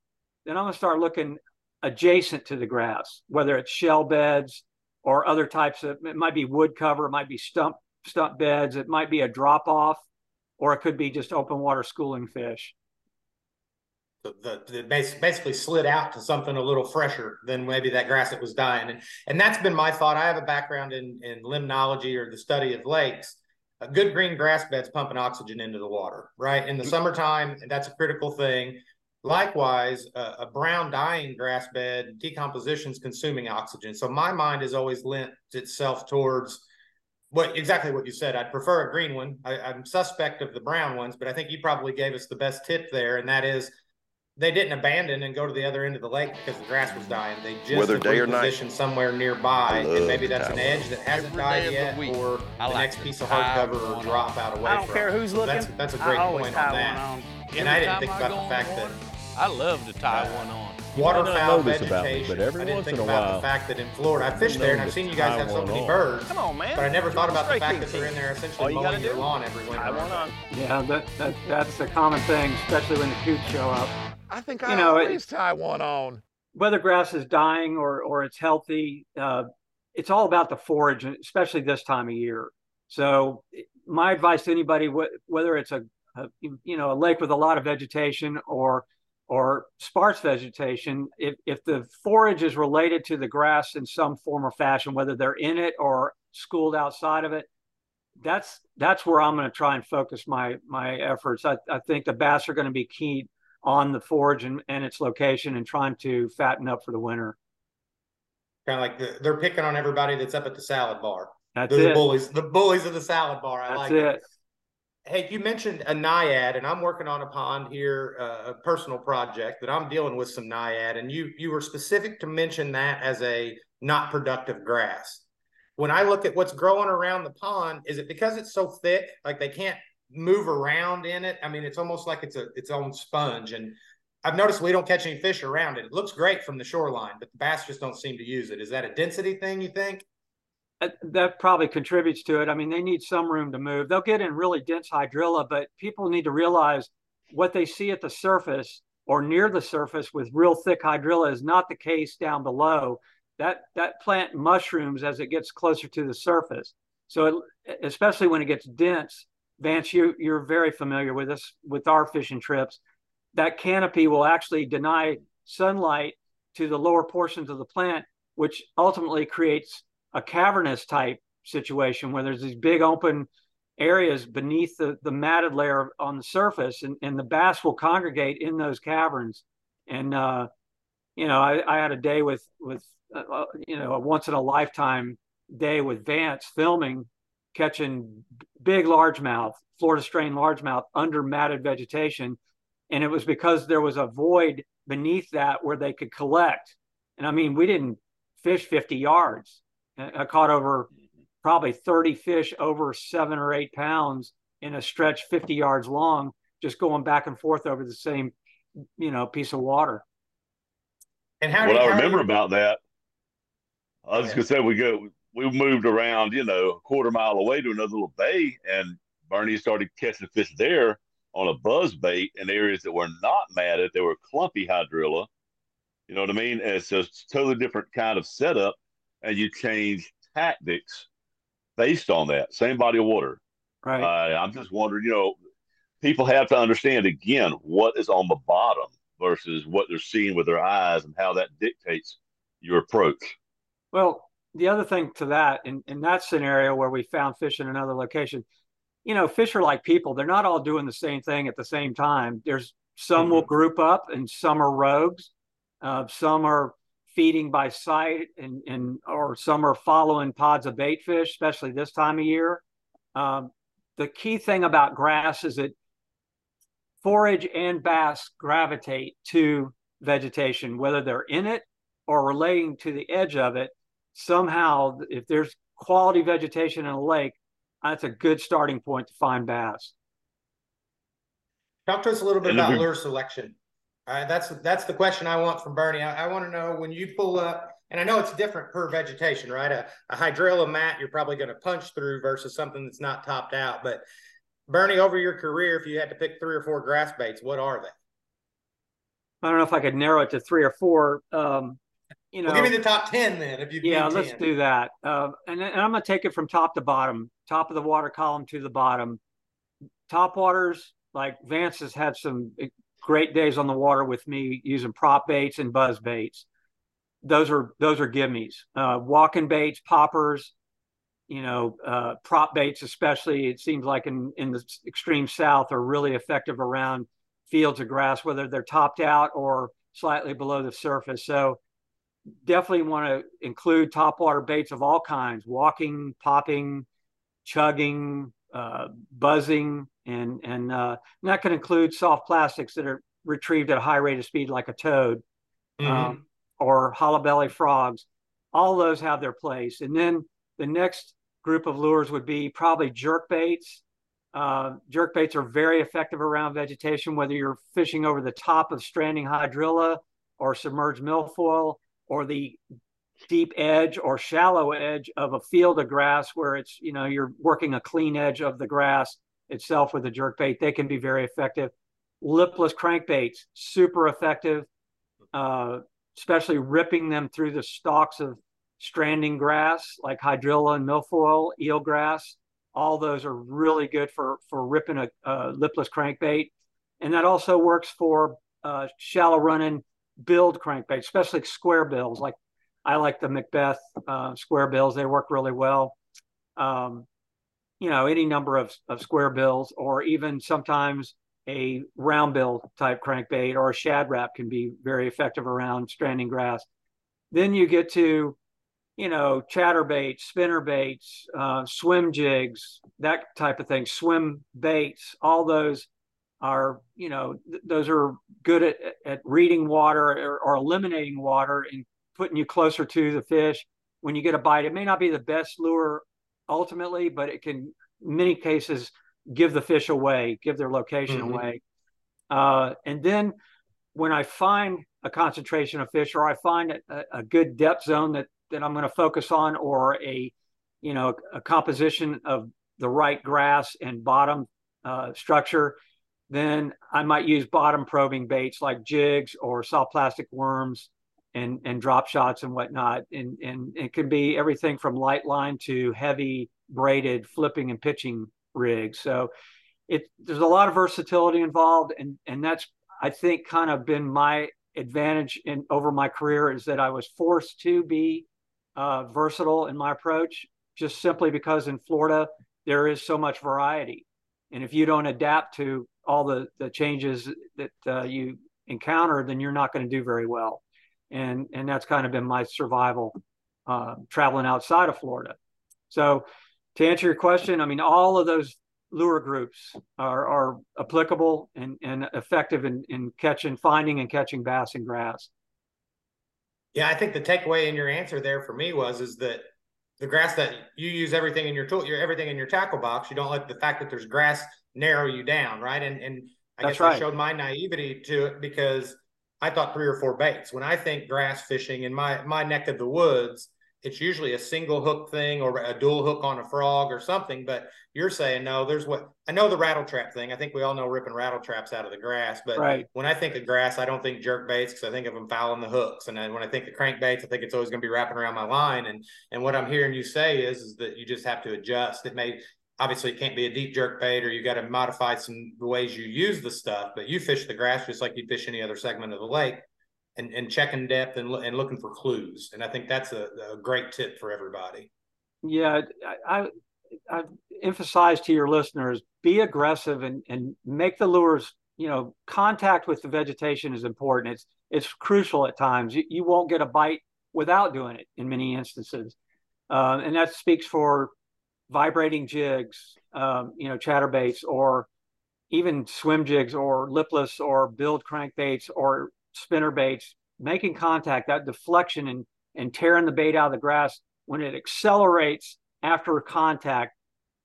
then I'm gonna start looking adjacent to the grass, whether it's shell beds or other types of it might be wood cover, it might be stump stump beds, it might be a drop off, or it could be just open water schooling fish the, the, basically slid out to something a little fresher than maybe that grass that was dying. And, and that's been my thought. I have a background in, in limnology or the study of lakes. A good green grass bed's pumping oxygen into the water, right? In the summertime, that's a critical thing. Likewise, uh, a brown dying grass bed, decomposition is consuming oxygen. So my mind has always lent itself towards what exactly what you said. I'd prefer a green one. I, I'm suspect of the brown ones, but I think you probably gave us the best tip there, and that is they didn't abandon and go to the other end of the lake because the grass was dying. They just Whether day or night. somewhere nearby, and maybe that's an edge that hasn't Every died yet, or I the like next piece of hardcover or drop out away. I don't from. care who's looking. That's, that's a great point on that. On. And I didn't think about the fact that I love to tie one on. Waterfowl vegetation. But every I didn't think about while, the fact that in Florida, I fished there and I've seen you guys have so many on. birds. Come on, man. But I never thought about the fact that they're in there essentially mowing your lawn every winter. Yeah, that, that, that's a common thing, especially when the coots show up. I think I you know, always it, tie one on. Whether grass is dying or or it's healthy, uh, it's all about the forage, especially this time of year. So, my advice to anybody, whether it's a, a you know a lake with a lot of vegetation or or sparse vegetation, if, if the forage is related to the grass in some form or fashion, whether they're in it or schooled outside of it, that's that's where I'm going to try and focus my my efforts. I, I think the bass are going to be key on the forage and, and its location and trying to fatten up for the winter. Kind of like the, they're picking on everybody that's up at the salad bar. That's they're it. the bullies, the bullies of the salad bar. I that's like it. it. Hey, you mentioned a naiad, and I'm working on a pond here, uh, a personal project that I'm dealing with some naiad, and you you were specific to mention that as a not productive grass. When I look at what's growing around the pond, is it because it's so thick, like they can't move around in it. I mean, it's almost like it's a its own sponge. And I've noticed we don't catch any fish around it. It looks great from the shoreline, but the bass just don't seem to use it. Is that a density thing? You think? Uh, that probably contributes to it. I mean, they need some room to move. They'll get in really dense hydrilla, but people need to realize what they see at the surface or near the surface with real thick hydrilla is not the case down below. that that plant mushrooms as it gets closer to the surface. So it, especially when it gets dense, Vance, you you're very familiar with this with our fishing trips. That canopy will actually deny sunlight to the lower portions of the plant, which ultimately creates a cavernous type situation where there's these big open areas beneath the, the matted layer on the surface and, and the bass will congregate in those caverns. And, uh, you know, I, I had a day with, with, uh, uh you know, a once in a lifetime day with Vance filming, catching big largemouth, Florida strain largemouth under matted vegetation. And it was because there was a void beneath that where they could collect. And I mean, we didn't fish 50 yards. I caught over probably 30 fish over seven or eight pounds in a stretch 50 yards long, just going back and forth over the same, you know, piece of water. And how what I remember you... about that, I was yeah. gonna say we go, we moved around, you know, a quarter mile away to another little bay, and Bernie started catching fish there on a buzz bait in areas that were not matted. They were clumpy hydrilla. You know what I mean? And it's a totally different kind of setup, and you change tactics based on that same body of water. Right. Uh, I'm just wondering, you know, people have to understand again what is on the bottom versus what they're seeing with their eyes and how that dictates your approach. Well, the other thing to that, in, in that scenario where we found fish in another location, you know, fish are like people. They're not all doing the same thing at the same time. There's some mm-hmm. will group up and some are rogues. Uh, some are feeding by sight and, and or some are following pods of bait fish, especially this time of year. Um, the key thing about grass is that forage and bass gravitate to vegetation, whether they're in it or relating to the edge of it. Somehow, if there's quality vegetation in a lake, that's a good starting point to find bass. Talk to us a little bit about lure selection. Uh, that's that's the question I want from Bernie. I, I want to know when you pull up, and I know it's different per vegetation, right? A, a hydrilla mat you're probably going to punch through versus something that's not topped out. But Bernie, over your career, if you had to pick three or four grass baits, what are they? I don't know if I could narrow it to three or four. Um, you know, well, give me the top ten then. If you yeah, let's do that. Uh, and, and I'm going to take it from top to bottom, top of the water column to the bottom. Top waters like Vance has had some great days on the water with me using prop baits and buzz baits. Those are those are gimmies. Uh, walking baits, poppers, you know, uh, prop baits especially. It seems like in in the extreme south are really effective around fields of grass, whether they're topped out or slightly below the surface. So definitely want to include topwater baits of all kinds walking popping chugging uh, buzzing and and, uh, and that can include soft plastics that are retrieved at a high rate of speed like a toad mm-hmm. um, or hollow belly frogs. All those have their place. And then the next group of lures would be probably jerk baits. Uh, jerk baits are very effective around vegetation whether you're fishing over the top of stranding hydrilla or submerged milfoil or the deep edge or shallow edge of a field of grass where it's you know you're working a clean edge of the grass itself with a jerk bait they can be very effective. Lipless crankbaits super effective uh, especially ripping them through the stalks of stranding grass like hydrilla and milfoil eelgrass all those are really good for for ripping a, a lipless crankbait. And that also works for uh, shallow running billed crankbait, especially square bills. Like I like the Macbeth uh, square bills; they work really well. Um, you know, any number of, of square bills, or even sometimes a round bill type crankbait or a Shad Rap can be very effective around stranding grass. Then you get to, you know, chatter baits, spinner baits, uh, swim jigs, that type of thing, swim baits, all those are you know th- those are good at, at reading water or, or, eliminating water and putting you closer to the fish when you get a bite it may not be the best lure ultimately but it can in many cases give the fish away give their location mm-hmm. away uh, and then when i find a concentration of fish or i find a, a good depth zone that that i'm going to focus on or a you know a composition of the right grass and bottom uh, structure then I might use bottom probing baits like jigs or soft plastic worms and and drop shots and whatnot. And and it can be everything from light line to heavy braided flipping and pitching rigs. So it there's a lot of versatility involved, and and that's I think kind of been my advantage in over my career is that I was forced to be uh, versatile in my approach, just simply because in Florida there is so much variety, and if you don't adapt to all the the changes that uh, you encounter, then you're not going to do very well, and and that's kind of been my survival uh, traveling outside of Florida. So to answer your question, I mean all of those lure groups are, are applicable and, and effective in, in catching, finding and catching bass and grass. Yeah, I think the takeaway in your answer there for me was is that the grass that you use everything in your tool, your everything in your tackle box. You don't let the fact that there's grass narrow you down, right? And and I That's guess right. I showed my naivety to it because I thought three or four baits. When I think grass fishing in my my neck of the woods, it's usually a single hook thing or a dual hook on a frog or something. But you're saying no. There's what I know the rattle trap thing. I think we all know ripping rattle traps out of the grass. But right. when I think of grass, I don't think jerk baits because I think of them fouling the hooks. And then when I think of crank baits, I think it's always going to be wrapping around my line. And and what I'm hearing you say is is that you just have to adjust. It may obviously it can't be a deep jerk bait or you got to modify some the ways you use the stuff. But you fish the grass just like you fish any other segment of the lake and, and checking depth and, and looking for clues. And I think that's a, a great tip for everybody. Yeah, I, I, emphasize to your listeners: be aggressive and and make the lures. You know, contact with the vegetation is important. It's it's crucial at times. You, you won't get a bite without doing it in many instances, uh, and that speaks for vibrating jigs, um, you know, chatterbaits, or even swim jigs, or lipless, or billed crankbaits, or spinner baits, making contact, that deflection and, and tearing the bait out of the grass, when it accelerates after contact,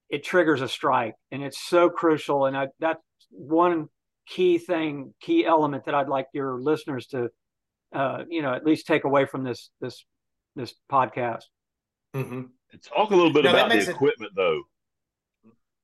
it triggers a strike. And it's so crucial. And I, that's one key thing, key element that I'd like your listeners to, uh, you know, at least take away from this, this, this podcast. Mm-hmm. Talk a little bit about the equipment, it... though.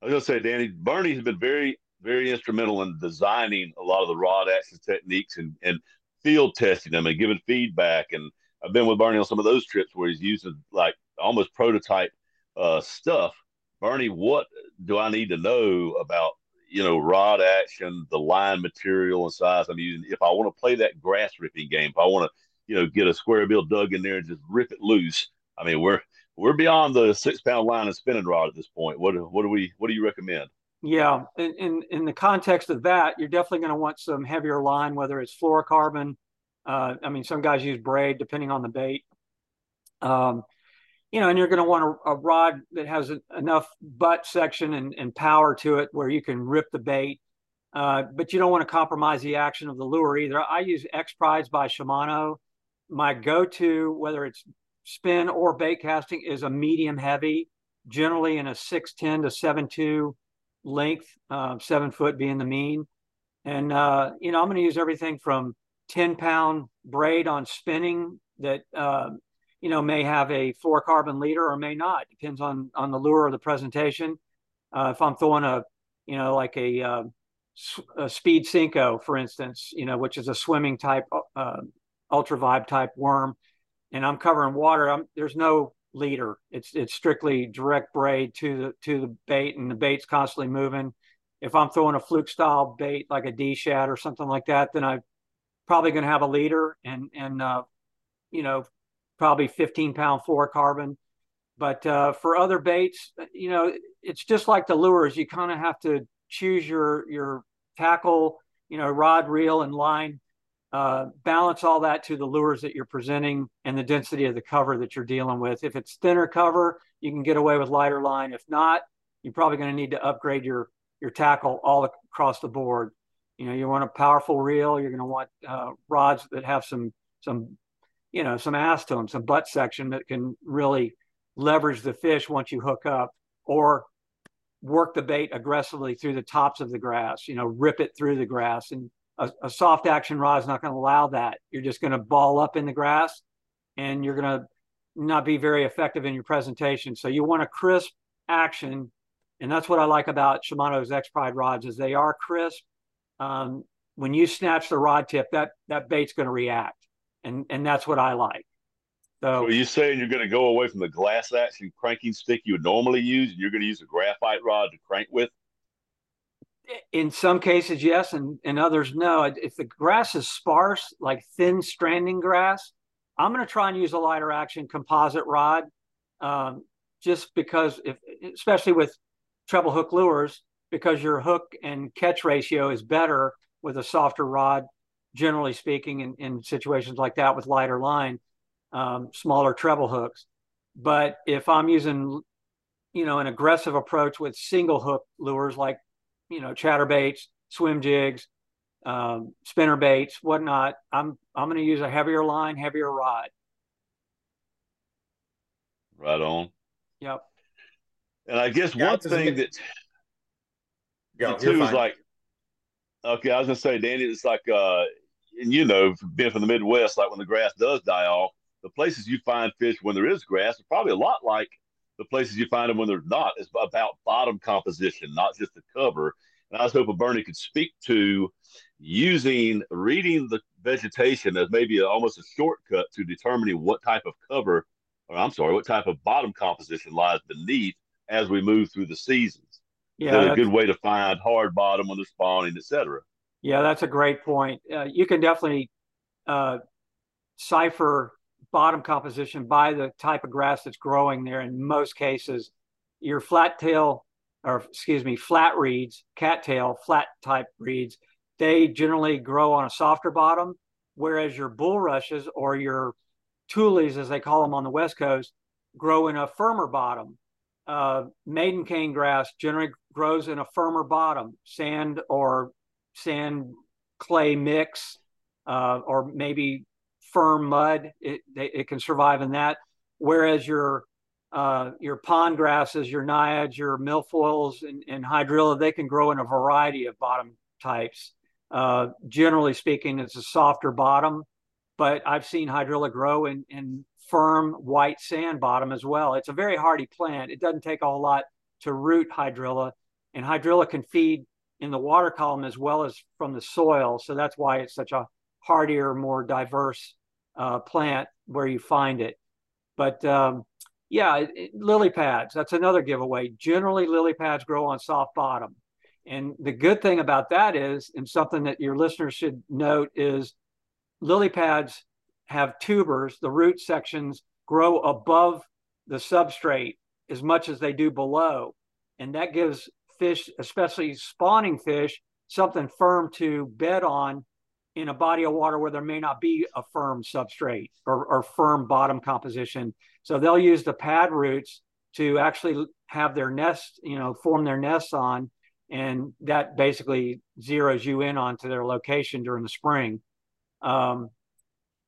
I was going to say, Danny, Bernie has been very, very instrumental in designing a lot of the rod action techniques and, and field testing them and giving feedback. And I've been with Bernie on some of those trips where he's using like almost prototype uh, stuff. Bernie, what do I need to know about you know rod action, the line material and size I'm using if I want to play that grass ripping game? If I want to you know get a square bill dug in there and just rip it loose. I mean we're we're beyond the six pound line and spinning rod at this point. What what do we what do you recommend? Yeah, in, in, in the context of that, you're definitely going to want some heavier line, whether it's fluorocarbon. Uh, I mean, some guys use braid depending on the bait. Um, you know, and you're going to want a, a, rod that has a, enough butt section and, and, power to it where you can rip the bait. Uh, but you don't want to compromise the action of the lure either. I use Expride by Shimano. My go-to, whether it's spin or bait casting, is a medium heavy, generally in a 610 to 72 length, uh, seven foot being the mean. And, uh, you know, I'm going to use everything from 10 pound braid on spinning that, uh, you know, may have a fluorocarbon leader or may not. Depends on, on the lure or the presentation. Uh, if I'm throwing a, you know, like a, uh, a speed Senko, for instance, you know, which is a swimming type, uh, ultra vibe type worm, and I'm covering water, I'm, there's no leader. It's it's strictly direct braid to the to the bait, and the bait's constantly moving. If I'm throwing a fluke style bait like a D shad or something like that, then I'm probably going to have a leader and and uh, you know probably 15 pound fluorocarbon. But uh, for other baits, you know, it's just like the lures. You kind of have to choose your your tackle, you know, rod, reel, and line uh, balance all that to the lures that you're presenting and the density of the cover that you're dealing with. If it's thinner cover, you can get away with lighter line. If not, you're probably going to need to upgrade your your tackle all across the board. You know, you want a powerful reel. You're going to want uh, rods that have some some you know some ass to them, some butt section that can really leverage the fish once you hook up, or work the bait aggressively through the tops of the grass. You know, rip it through the grass and a, a soft action rod is not going to allow that. You're just going to ball up in the grass and you're going to not be very effective in your presentation. So you want a crisp action. And that's what I like about Shimano's Expride rods is they are crisp. Um, when you snatch the rod tip, that that bait's going to react, and and that's what I like. So, so you saying you're going to go away from the glass action cranking stick you would normally use, and you're going to use a graphite rod to crank with? In some cases, yes, and in others, no. If the grass is sparse, like thin stranding grass, I'm going to try and use a lighter action composite rod, um, just because, if especially with treble hook lures, because your hook and catch ratio is better with a softer rod, generally speaking, in, in situations like that with lighter line, um, smaller treble hooks. But if I'm using, you know, an aggressive approach with single hook lures like, you know, chatterbaits, swim jigs, um, spinner baits, whatnot, I'm I'm going to use a heavier line, heavier rod. Right on. Yep. And I guess one thing that Go, too is like, okay, I was gonna say, Danny, it's like, uh, and you know, being from the Midwest, like when the grass does die off, the places you find fish when there is grass are probably a lot like the places you find them when they're not. is about bottom composition, not just the cover. And I was hoping Bernie could speak to using reading the vegetation as maybe a, almost a shortcut to determining what type of cover, or I'm sorry, what type of bottom composition lies beneath as we move through the seasons. Yeah, a good way to find hard bottom when they're spawning, etc. Yeah, that's a great point. Uh, you can definitely uh, cipher bottom composition by the type of grass that's growing there. In most cases, your flat tail, or excuse me, flat reeds, cattail, flat type reeds, they generally grow on a softer bottom, whereas your bulrushes or your tules, as they call them on the West Coast, grow in a firmer bottom uh, maiden cane grass generally grows in a firmer bottom, sand or sand clay mix, uh, or maybe firm mud. It, it can survive in that. Whereas your uh, your pond grasses, your naiads, your milfoils, and, and hydrilla, they can grow in a variety of bottom types. Uh, generally speaking, it's a softer bottom, but I've seen hydrilla grow in, in firm white sand bottom as well. It's a very hardy plant. It doesn't take a whole lot to root hydrilla, and hydrilla can feed in the water column as well as from the soil. So that's why it's such a hardier, more diverse uh, plant where you find it. But um, yeah, it, it, lily pads, that's another giveaway. Generally, lily pads grow on soft bottom. And the good thing about that is, and something that your listeners should note, is lily pads have tubers, the root sections grow above the substrate as much as they do below. And that gives fish, especially spawning fish, something firm to bed on in a body of water where there may not be a firm substrate or, or firm bottom composition. So they'll use the pad roots to actually have their nest, you know, form their nests on. And that basically zeroes you in onto their location during the spring. Um,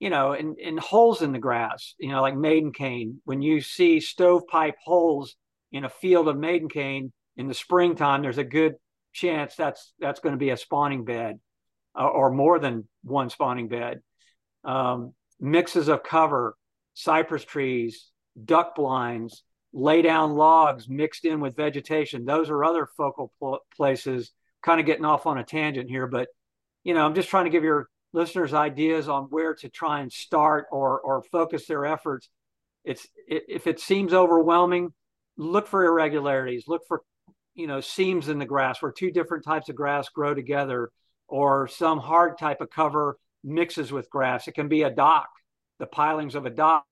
you know, in, in holes in the grass, you know, like maiden cane. When you see stovepipe holes in a field of maiden cane in the springtime, there's a good chance that's that's going to be a spawning bed, or more than one spawning bed. Um, mixes of cover, cypress trees, duck blinds, lay down logs mixed in with vegetation. Those are other focal pl- places. Kind of getting off on a tangent here, but you know, I'm just trying to give your listeners ideas on where to try and start or or focus their efforts it's if it seems overwhelming look for irregularities look for you know seams in the grass where two different types of grass grow together or some hard type of cover mixes with grass. It can be a dock the pilings of a dock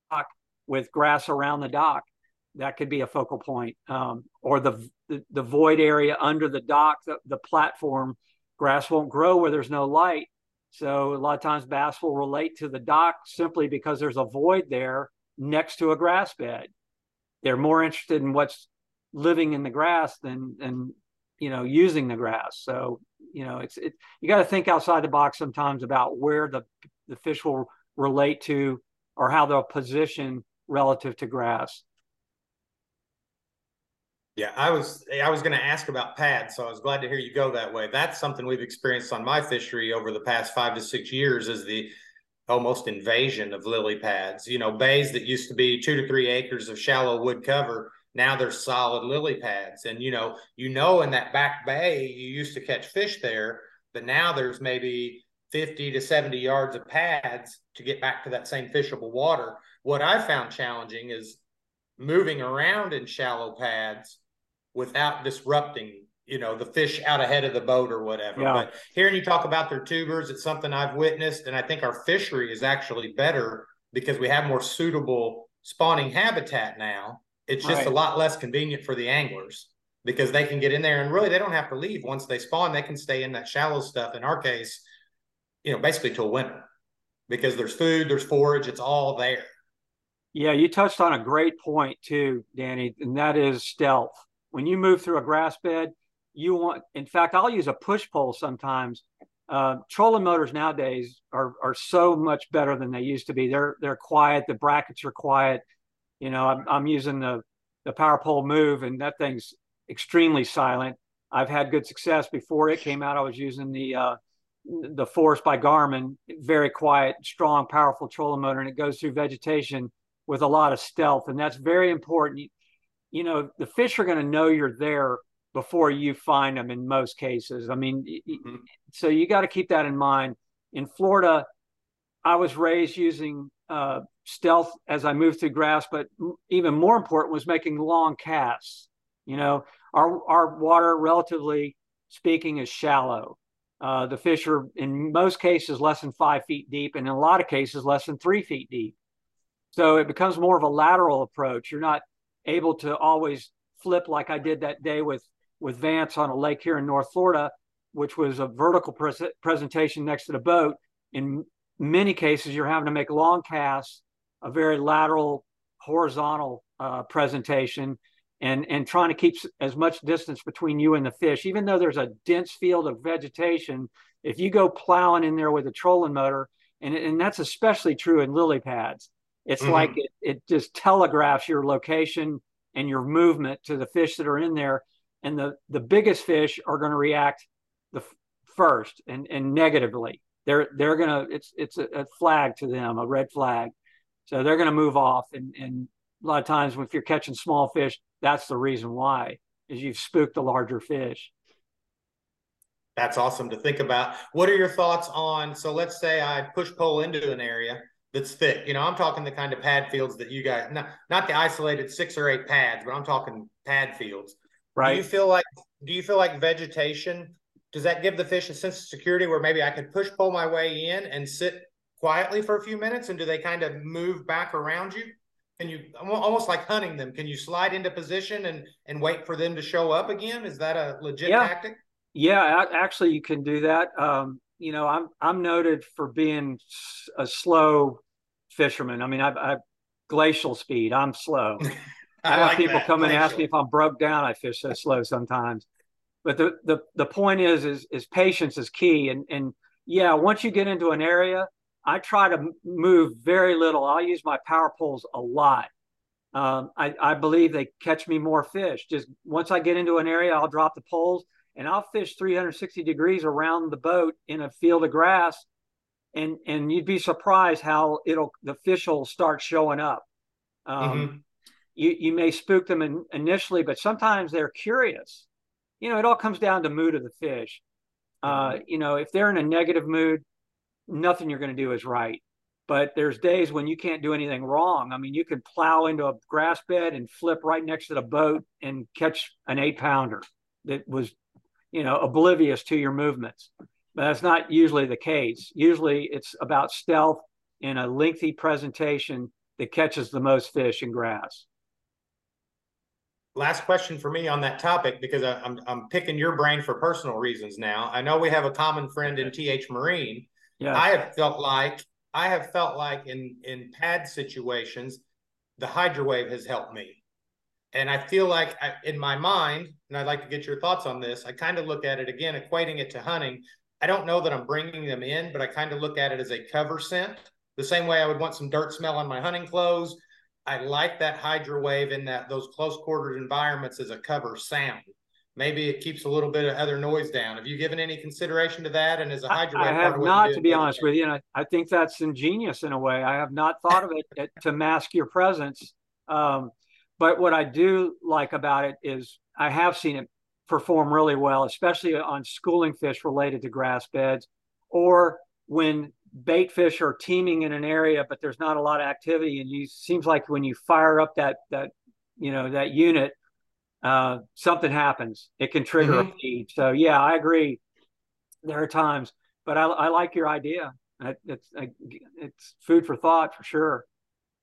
with grass around the dock. That could be a focal point um, or the, the, the void area under the dock the, the platform. Grass won't grow where there's no light. So a lot of times bass will relate to the dock simply because there's a void there next to a grass bed. They're more interested in what's living in the grass than than you know using the grass. So you know it's it you got to think outside the box sometimes about where the the fish will relate to or how they'll position relative to grass. Yeah, I was I was going to ask about pads, so I was glad to hear you go that way. That's something we've experienced on my fishery over the past five to six years is the almost invasion of lily pads. You know, bays that used to be two to three acres of shallow wood cover, now they're solid lily pads. And you know, you know, in that back bay, you used to catch fish there, but now there's maybe 50 to 70 yards of pads to get back to that same fishable water. What I found challenging is moving around in shallow pads without disrupting, you know, the fish out ahead of the boat or whatever. Yeah. But hearing you talk about their tubers, it's something I've witnessed. And I think our fishery is actually better because we have more suitable spawning habitat now. It's just right. a lot less convenient for the anglers because they can get in there and really they don't have to leave once they spawn. They can stay in that shallow stuff. In our case, you know, basically till winter because there's food, there's forage, it's all there. Yeah, you touched on a great point too, Danny, and that is stealth. When you move through a grass bed, you want, in fact, I'll use a push pole sometimes. Uh, trolling motors nowadays are are so much better than they used to be. They're they're quiet. The brackets are quiet. You know, I'm, I'm using the the power pole move, and that thing's extremely silent. I've had good success before it came out. I was using the uh, the Force by Garmin, very quiet, strong, powerful trolling motor, and it goes through vegetation with a lot of stealth, and that's very important. You, know, the fish are going to know you're there before you find them in most cases. I mean, mm-hmm. so you got to keep that in mind. In Florida, I was raised using uh, stealth as I moved through grass, but even more important was making long casts. You know, our our water, relatively speaking, is shallow. Uh, the fish are in most cases less than five feet deep, and in a lot of cases less than three feet deep. So it becomes more of a lateral approach. You're not able to always flip like I did that day with with Vance on a lake here in North Florida, which was a vertical presentation next to the boat. In many cases, you're having to make long casts, a very lateral, horizontal uh, presentation, and and trying to keep as much distance between you and the fish. Even though there's a dense field of vegetation if you go plowing in there with a trolling motor and and that's especially true in lily pads. It's mm-hmm. like it, it just telegraphs your location and your movement to the fish that are in there. And the the biggest fish are going to react the first and and negatively they're they're going to it's it's a, a flag to them a red flag. So they're going to move off and and a lot of times if you're catching small fish that's the reason why is you've spooked the larger fish. That's awesome to think about. What are your thoughts on so let's say i push pole into an area that's thick. You know i'm talking the kind of pad fields that you guys not, not the isolated six or eight pads but i'm talking pad fields. Right do you feel like do you feel like vegetation does that give the fish a sense of security where maybe i could push pull my way in and sit quietly for a few minutes and do they kind of move back around you can you almost like hunting them? Can you slide into position and and wait for them to show up again? Is that a legit yeah. tactic? Yeah, actually, you can do that. Um, you know, I'm I'm noted for being a slow fisherman. I mean, I've, I've glacial speed. I'm slow. I, I have like people that. come glacial. and ask me if I'm broke down. I fish so slow sometimes. But the the the point is is is patience is key. And and yeah, once you get into an area, I try to move very little. I'll use my power poles a lot. Um, I, I, believe they catch me more fish. Just once I get into an area, I'll drop the poles and I'll fish 360 degrees around the boat in a field of grass. And, and you'd be surprised how it'll the fish will start showing up. Um, mm-hmm. you, you may spook them in, initially, but sometimes they're curious. You know, it all comes down to mood of the fish. Uh, mm-hmm. you know, if they're in a negative mood, nothing you're going to do is right. But there's days when you can't do anything wrong. I mean, you can plow into a grass bed and flip right next to the boat and catch an eight pounder that was, you know, oblivious to your movements. But that's not usually the case. Usually it's about stealth in a lengthy presentation that catches the most fish in grass. Last question for me on that topic because I, am I'm, I'm picking your brain for personal reasons now. I know we have a common friend in TH Marine yeah. I have felt like I have felt like in in pad situations, the hydrowave has helped me. And I feel like I, in my mind, and I'd like to get your thoughts on this. I kind of look at it again, equating it to hunting. I don't know that I'm bringing them in, but I kind of look at it as a cover scent, the same way I would want some dirt smell on my hunting clothes. I like that hydro wave in that those close quarters environments as a cover sound maybe it keeps a little bit of other noise down. Have you given any consideration to that? And as a hydro, I, I have not, to be honest with you. And I, I, think that's ingenious in a way. I have not thought of it to mask your presence. Um, but what I do like about it is I have seen it perform really well, especially on schooling fish related to grass beds or when bait fish are teeming in an area, but there's not a lot of activity, and you seems like when you fire up that that you know that unit, uh, something happens. It can trigger mm-hmm. a feed. So yeah, I agree. There are times, but I, I like your idea. It's it's food for thought for sure.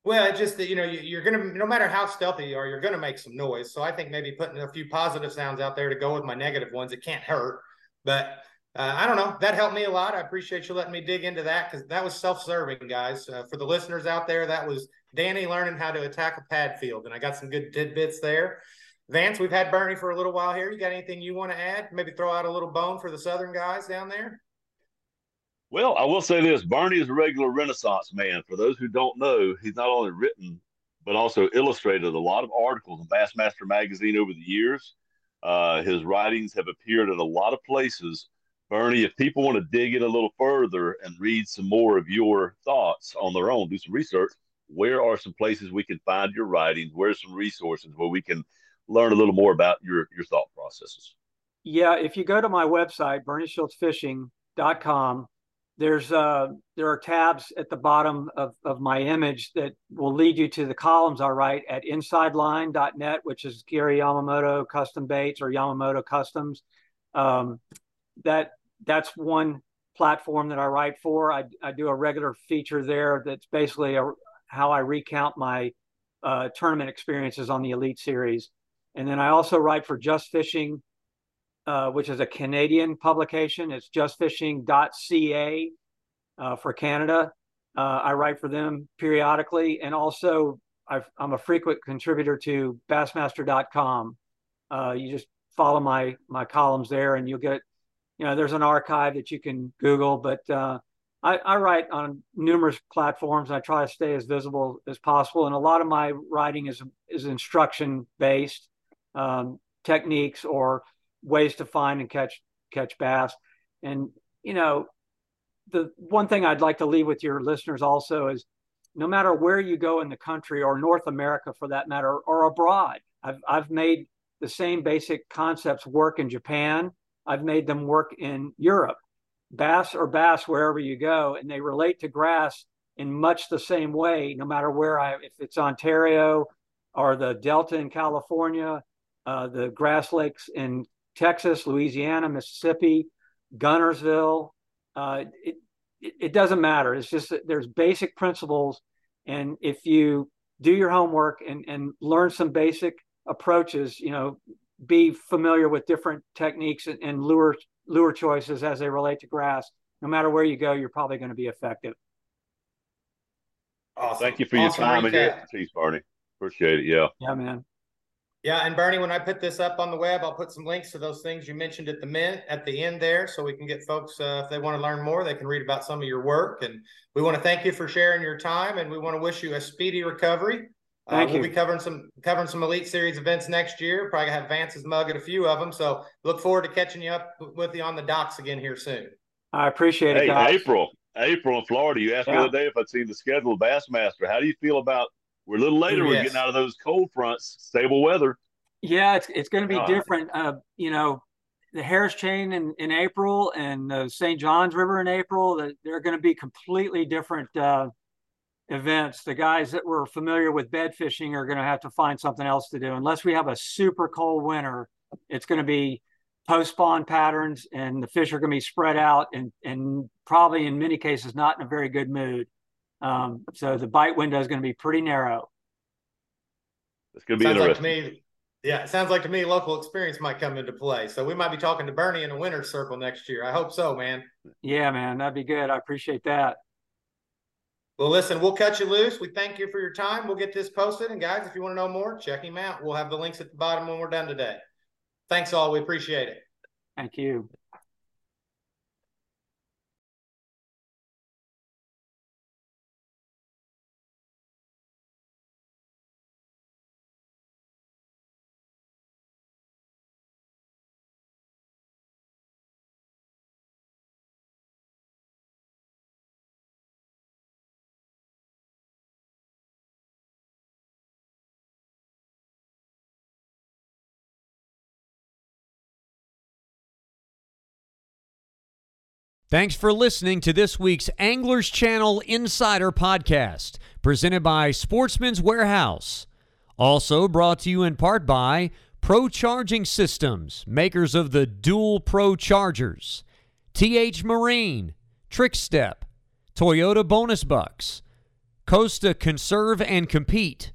Well, just that you know you're gonna no matter how stealthy you are, you're gonna make some noise. So I think maybe putting a few positive sounds out there to go with my negative ones, it can't hurt. But uh, I don't know. That helped me a lot. I appreciate you letting me dig into that because that was self-serving, guys. Uh, for the listeners out there, that was Danny learning how to attack a pad field, and I got some good tidbits there. Vance, we've had Bernie for a little while here. You got anything you want to add? Maybe throw out a little bone for the Southern guys down there. Well, I will say this: Bernie is a regular Renaissance man. For those who don't know, he's not only written but also illustrated a lot of articles in Bassmaster magazine over the years. Uh, his writings have appeared in a lot of places Bernie, if people want to dig in a little further and read some more of your thoughts on their own, do some research, where are some places we can find your writings? Where's some resources where we can learn a little more about your, your thought processes? Yeah, if you go to my website, BernieSchultzFishing.com, there's uh there are tabs at the bottom of, of my image that will lead you to the columns I write at insideline.net, which is Gary Yamamoto Custom Baits or Yamamoto Customs. Um, that that's one platform that I write for. I, I do a regular feature there that's basically a, how I recount my uh, tournament experiences on the Elite Series. And then I also write for Just Fishing, uh, which is a Canadian publication. It's justfishing.ca uh, for Canada. Uh, I write for them periodically. And also, i am a frequent contributor to bassmaster.com. Uh, you just follow my my columns there and you'll get you know, there's an archive that you can Google, but uh, I, I, write on numerous platforms. I try to stay as visible as possible, and a lot of my writing is is instruction based um, techniques or ways to find and catch catch bass. And you know, the one thing I'd like to leave with your listeners also is, no matter where you go in the country or North America for that matter, or abroad, I've I've made the same basic concepts work in Japan I've made them work in Europe. Bass or bass wherever you go, and they relate to grass in much the same way, no matter where I, if it's Ontario or the Delta in California, uh, the grass lakes in Texas, Louisiana, Mississippi, Guntersville. Uh, it, it, it doesn't matter. It's just that there's basic principles. And if you do your homework and, and learn some basic approaches, you know, be familiar with different techniques and, and lure lure choices as they relate to grass. No matter where you go, you're probably going to be effective. Awesome. Thank you for your awesome time and your expertise, Barney. Appreciate it. Yeah. Yeah, man. Yeah, and Bernie, when I put this up on the web, I'll put some links to those things you mentioned at the min at the end there, so we can get folks uh, if they want to learn more, they can read about some of your work. And we want to thank you for sharing your time, and we want to wish you a speedy recovery. Uh, Thank uh, we'll you. be covering some covering some Elite Series events next year. Probably have Vance's mug at a few of them. So look forward to catching you up with you on the docks again here soon. I appreciate it. Hey, guys. April, April in Florida. You asked yeah. me the other day if I'd seen the schedule of Bassmaster. How do you feel about? We're a little later. Ooh, we're getting out of those cold fronts, stable weather. Yeah, it's it's going to be uh, different. Uh, you know, the Harris Chain in, in April and the St. Johns River in April. They're going to be completely different uh, events, the guys that were familiar with bed fishing are going to have to find something else to do. Unless we have a super cold winter, it's going to be post spawn patterns and the fish are going to be spread out and, and probably in many cases not in a very good mood. Um, so the bite window is going to be pretty narrow. It's going to be sounds interesting. Like to me, yeah, it sounds like to me local experience might come into play. So we might be talking to Bernie in a winter circle next year. I hope so, man. Yeah, man, that'd be good. I appreciate that. Well, listen, we'll cut you loose. We thank you for your time. We'll get this posted. And guys, if you want to know more, check him out. We'll have the links at the bottom when we're done today. Thanks all. We appreciate it. Thank you. Thanks for listening to this week's Anglers Channel Insider Podcast, presented by Sportsman's Warehouse. Also brought to you in part by Pro Charging Systems, makers of the Dual Pro Chargers, TH Marine, Trickstep, Toyota Bonus Bucks, Costa Conserve and Compete,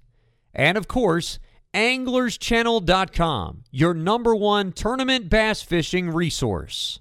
and of course, AnglersChannel.com, your number one tournament bass fishing resource.